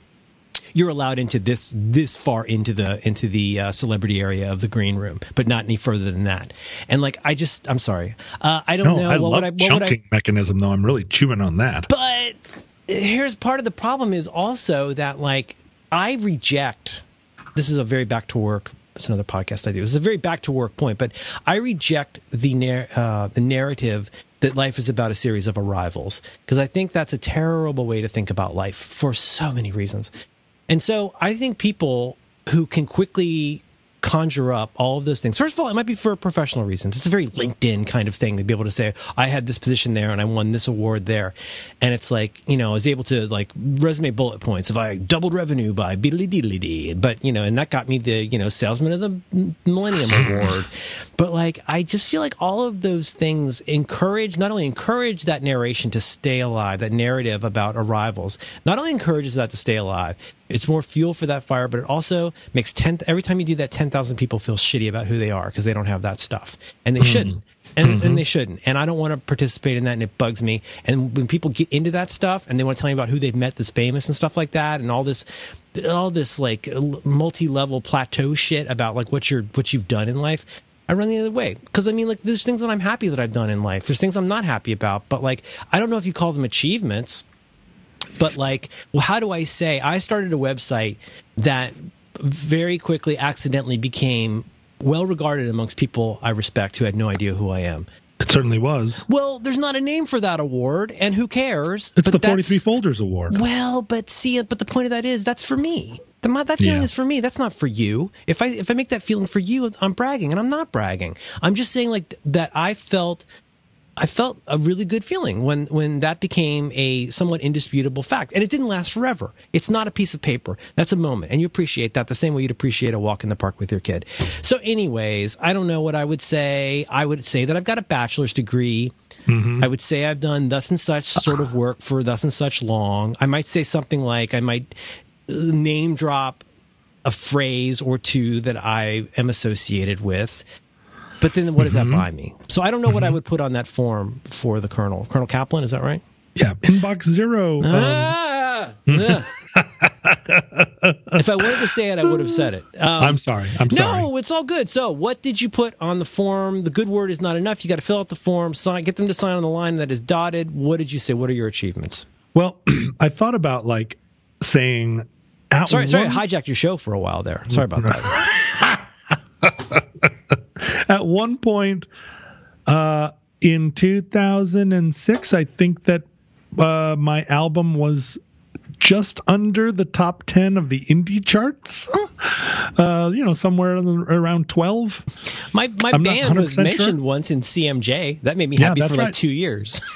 A: you're allowed into this this far into the into the uh, celebrity area of the green room, but not any further than that. And like, I just, I'm sorry, uh, I don't
B: no,
A: know
B: I
A: what
B: love
A: would I, what would I,
B: chunking mechanism though. I'm really chewing on that.
A: but here's part of the problem is also that like I reject. This is a very back to work. It's another podcast I do. Is a very back to work point, but I reject the nar- uh, the narrative that life is about a series of arrivals because I think that's a terrible way to think about life for so many reasons. And so I think people who can quickly conjure up all of those things. First of all, it might be for professional reasons. It's a very LinkedIn kind of thing to be able to say, I had this position there and I won this award there. And it's like, you know, I was able to like resume bullet points if I doubled revenue by beedly deedly dee. But, you know, and that got me the, you know, salesman of the millennium mm-hmm. award. But like, I just feel like all of those things encourage, not only encourage that narration to stay alive, that narrative about arrivals, not only encourages that to stay alive, it's more fuel for that fire, but it also makes 10, every time you do that, 10,000 people feel shitty about who they are because they don't have that stuff. And they hmm. shouldn't. And, and mm-hmm. they shouldn't. And I don't want to participate in that and it bugs me. And when people get into that stuff and they want to tell me about who they've met that's famous and stuff like that and all this, all this like multi-level plateau shit about like what you're, what you've done in life, I run the other way. Cause I mean, like, there's things that I'm happy that I've done in life. There's things I'm not happy about, but like, I don't know if you call them achievements but like well how do i say i started a website that very quickly accidentally became well regarded amongst people i respect who had no idea who i am
B: It certainly was.
A: Well, there's not a name for that award, and who cares?
B: It's
A: But
B: the 43 Folders Award.
A: Well, but see, uh, but the point of that is that's for me. The, my, that feeling
B: Yeah.
A: is for me. That's not for you. If I if I make that feeling for you, I'm bragging, and I'm not bragging. I'm just saying like th- that. I felt. I felt a really good feeling when when that became a somewhat indisputable fact, and it didn't last forever. It's not a piece of paper. That's a moment, and you appreciate that the same way you'd appreciate a walk in the park with your kid. So, anyways, I don't know what I would say. I would say that I've got a bachelor's degree. I would say I've done thus and such sort of work for thus and such long. I might say something like I might uh, name drop a phrase or two that I am associated with. But then what does that buy me? So I don't know what I would put on that form for the Colonel. Colonel Kaplan, is that right?
B: Yeah, inbox zero. um,
A: Ah! Yeah. if I wanted to say it, I would have said it. Um,
B: I'm sorry. I'm sorry.
A: no, it's all good. So, what did you put on the form? The good word is not enough. You got to fill out the form, sign, get them to sign on the line that is dotted. What did you say? What are your achievements?
B: Well, I thought about like saying.
A: Sorry, sorry, I hijacked your show for a while there. Sorry about that.
B: at one point uh, in 2006, I think that uh, my album was just under the top 10 of the indie charts. Uh, you know, somewhere around 12.
A: My my
B: I'm
A: band was mentioned
B: sure.
A: once in CMJ. That made me happy
B: that's
A: for like
B: right.
A: two years.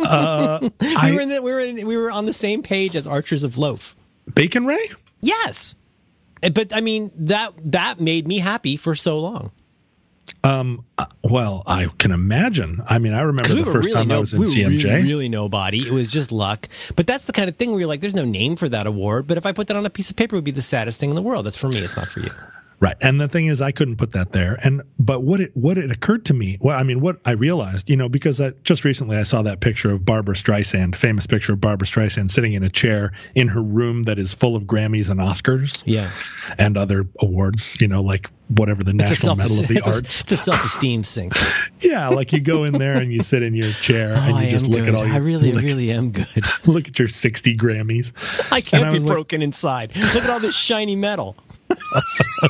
B: Uh,
A: we
B: I,
A: were in the, we were in, we were on the same page as Archers of Loaf.
B: Bacon Ray?
A: Yes, but I mean that that made me happy for so long
B: Um, uh, well, I can imagine. I mean, I remember
A: because
B: the first
A: really
B: time I was in
A: we
B: CMJ.
A: really, really nobody. It was just luck. But that's the kind of thing where you're like, there's no name for that award. But if I put that on a piece of paper, it would be the saddest thing in the world. That's for me. It's not for you.
B: Right. And the thing is I couldn't put that there. And but what it what it occurred to me, well, I mean, what I realized, you know, because I, just recently I saw that picture of Barbra Streisand, famous picture of Barbra Streisand sitting in a chair in her room that is full of Grammys and Oscars
A: Yeah,
B: and other awards, you know, like whatever the
A: it's
B: National Medal of the
A: it's a,
B: Arts.
A: it's a self esteem sink.
B: Yeah, like you go in there and you sit in your chair
A: Oh,
B: and
A: I
B: you just look
A: good.
B: at all your
A: I really,
B: look,
A: really am good.
B: look at your 60 Grammys.
A: I can't
B: I
A: be
B: was like-
A: broken inside. Look at all this shiny metal.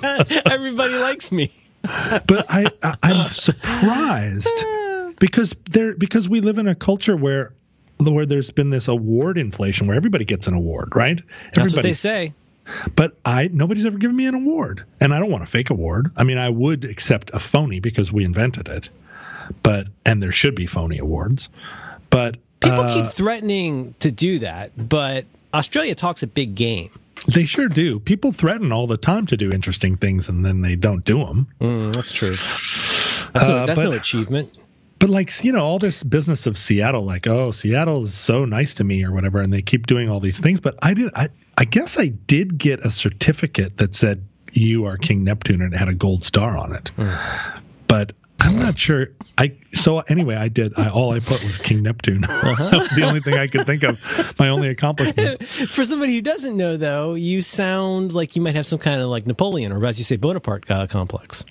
A: Everybody likes me.
B: but I, I I'm surprised because there because we live in a culture where where there's been this award inflation where everybody gets an award, right?
A: That's what they say.
B: but I nobody's ever given me an award, and I don't want a fake award. I mean, I would accept a phony because we invented it, but and there should be phony awards, but
A: People
B: uh,
A: keep threatening to do that, but Australia talks a big game.
B: They sure do. People threaten all the time to do interesting things, and then they don't do them.
A: Mm, that's true. That's, no,
B: Uh,
A: that's
B: but-
A: no achievement.
B: But like you know, all this business of Seattle, like oh, Seattle is so nice to me or whatever, and they keep doing all these things. But I did, I, I guess I did get a certificate that said you are King Neptune and it had a gold star on it. but I'm not sure. I so anyway, I did. I all I put was King Neptune. that was the only thing I could think of. My only accomplishment.
A: For somebody who doesn't know, though, you sound like you might have some kind of like Napoleon or, as you say, Bonaparte uh, complex.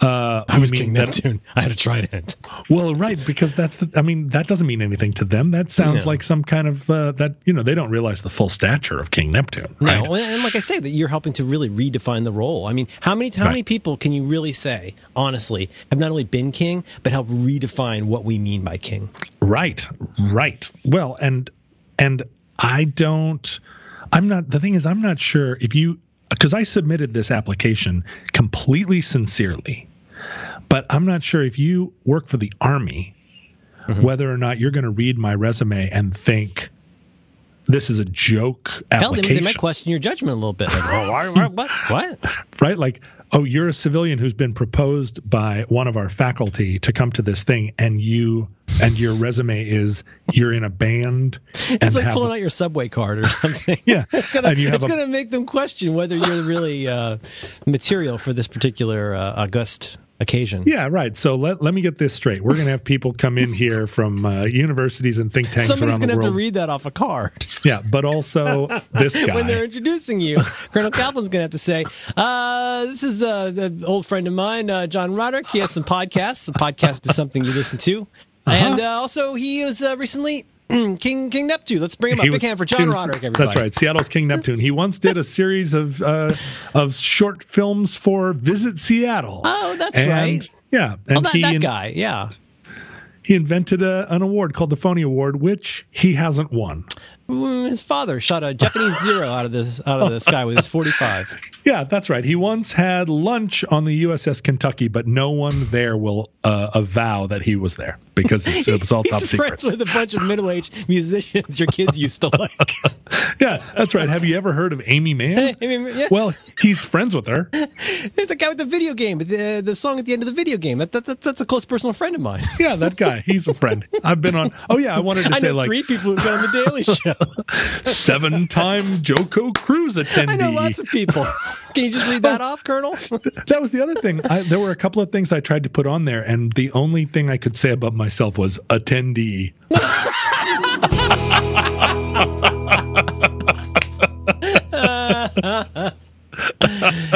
B: Uh,
A: I was King Neptune. I had a trident.
B: Well, right, because that's the. I mean, that doesn't mean anything to them. That sounds
A: No.
B: like some kind of uh, that. You know, they don't realize the full stature of King Neptune. Right?
A: No, and like I say, that you're helping to really redefine the role. I mean, how many how many people can you really say, honestly, have not only been king but help redefine what we mean by king?
B: Right, right. Well, and and I don't. I'm not. The thing is, I'm not sure if you because I submitted this application completely sincerely, but I'm not sure if you work for the army, mm-hmm. whether or not you're going to read my resume and think this is a joke
A: Hell,
B: application.
A: they might question your judgment a little bit. Like, oh, why, why, what? What?
B: right? Like, oh, you're a civilian who's been proposed by one of our faculty to come to this thing, and you and your resume is you're in a band.
A: It's like pulling
B: a-
A: out your subway card or something.
B: Yeah,
A: it's gonna
B: and you have
A: it's
B: a-
A: gonna make them question whether you're really uh, material for this particular uh, august occasion.
B: Yeah, right. So let, let me get this straight. We're going to have people come in here from uh, universities and think tanks
A: Somebody's
B: around
A: gonna
B: the
A: have
B: world.
A: to read that off a card
B: yeah, but also this guy.
A: when they're introducing you. Colonel Kaplan's gonna have to say, uh, "This is uh, an old friend of mine, uh, John Roderick. He has some podcasts. A podcast is something you listen to,
B: Uh-huh.
A: and uh, also he was uh, recently." King King Neptune. Let's bring him up.
B: He
A: Big hand for John Roderick. Everybody.
B: That's right. Seattle's King Neptune. He once did a series of uh, of short films for Visit Seattle.
A: Oh, that's
B: And,
A: right.
B: Yeah, and
A: Oh, that,
B: he
A: that
B: in-
A: guy. Yeah.
B: he invented a, an award called the Phony Award, which he hasn't won.
A: His father shot a Japanese zero out of the out of the sky with his 45.
B: Yeah, that's right. He once had lunch on the USS Kentucky, but no one there will uh, avow that he was there because it's, it was all top
A: He's
B: secret.
A: friends with a bunch of middle-aged musicians your kids used to like.
B: Yeah, that's right. Have you ever heard of Aimee Mann?
A: Mean, yeah,
B: Well, he's friends with her.
A: there's a guy with the video game, the the song at the end of the video game. That, that, that that's a close personal friend of mine.
B: Yeah, that guy. He's a friend. I've been on. Oh yeah, I wanted to
A: I
B: say
A: know
B: like
A: three people who've been on the Daily Show.
B: Seven-time JoCo Cruise attendee.
A: I know lots of people. Can you just read that oh. off, Colonel?
B: that was the other thing. I, there were a couple of things I tried to put on there, and the only thing I could say about myself was attendee.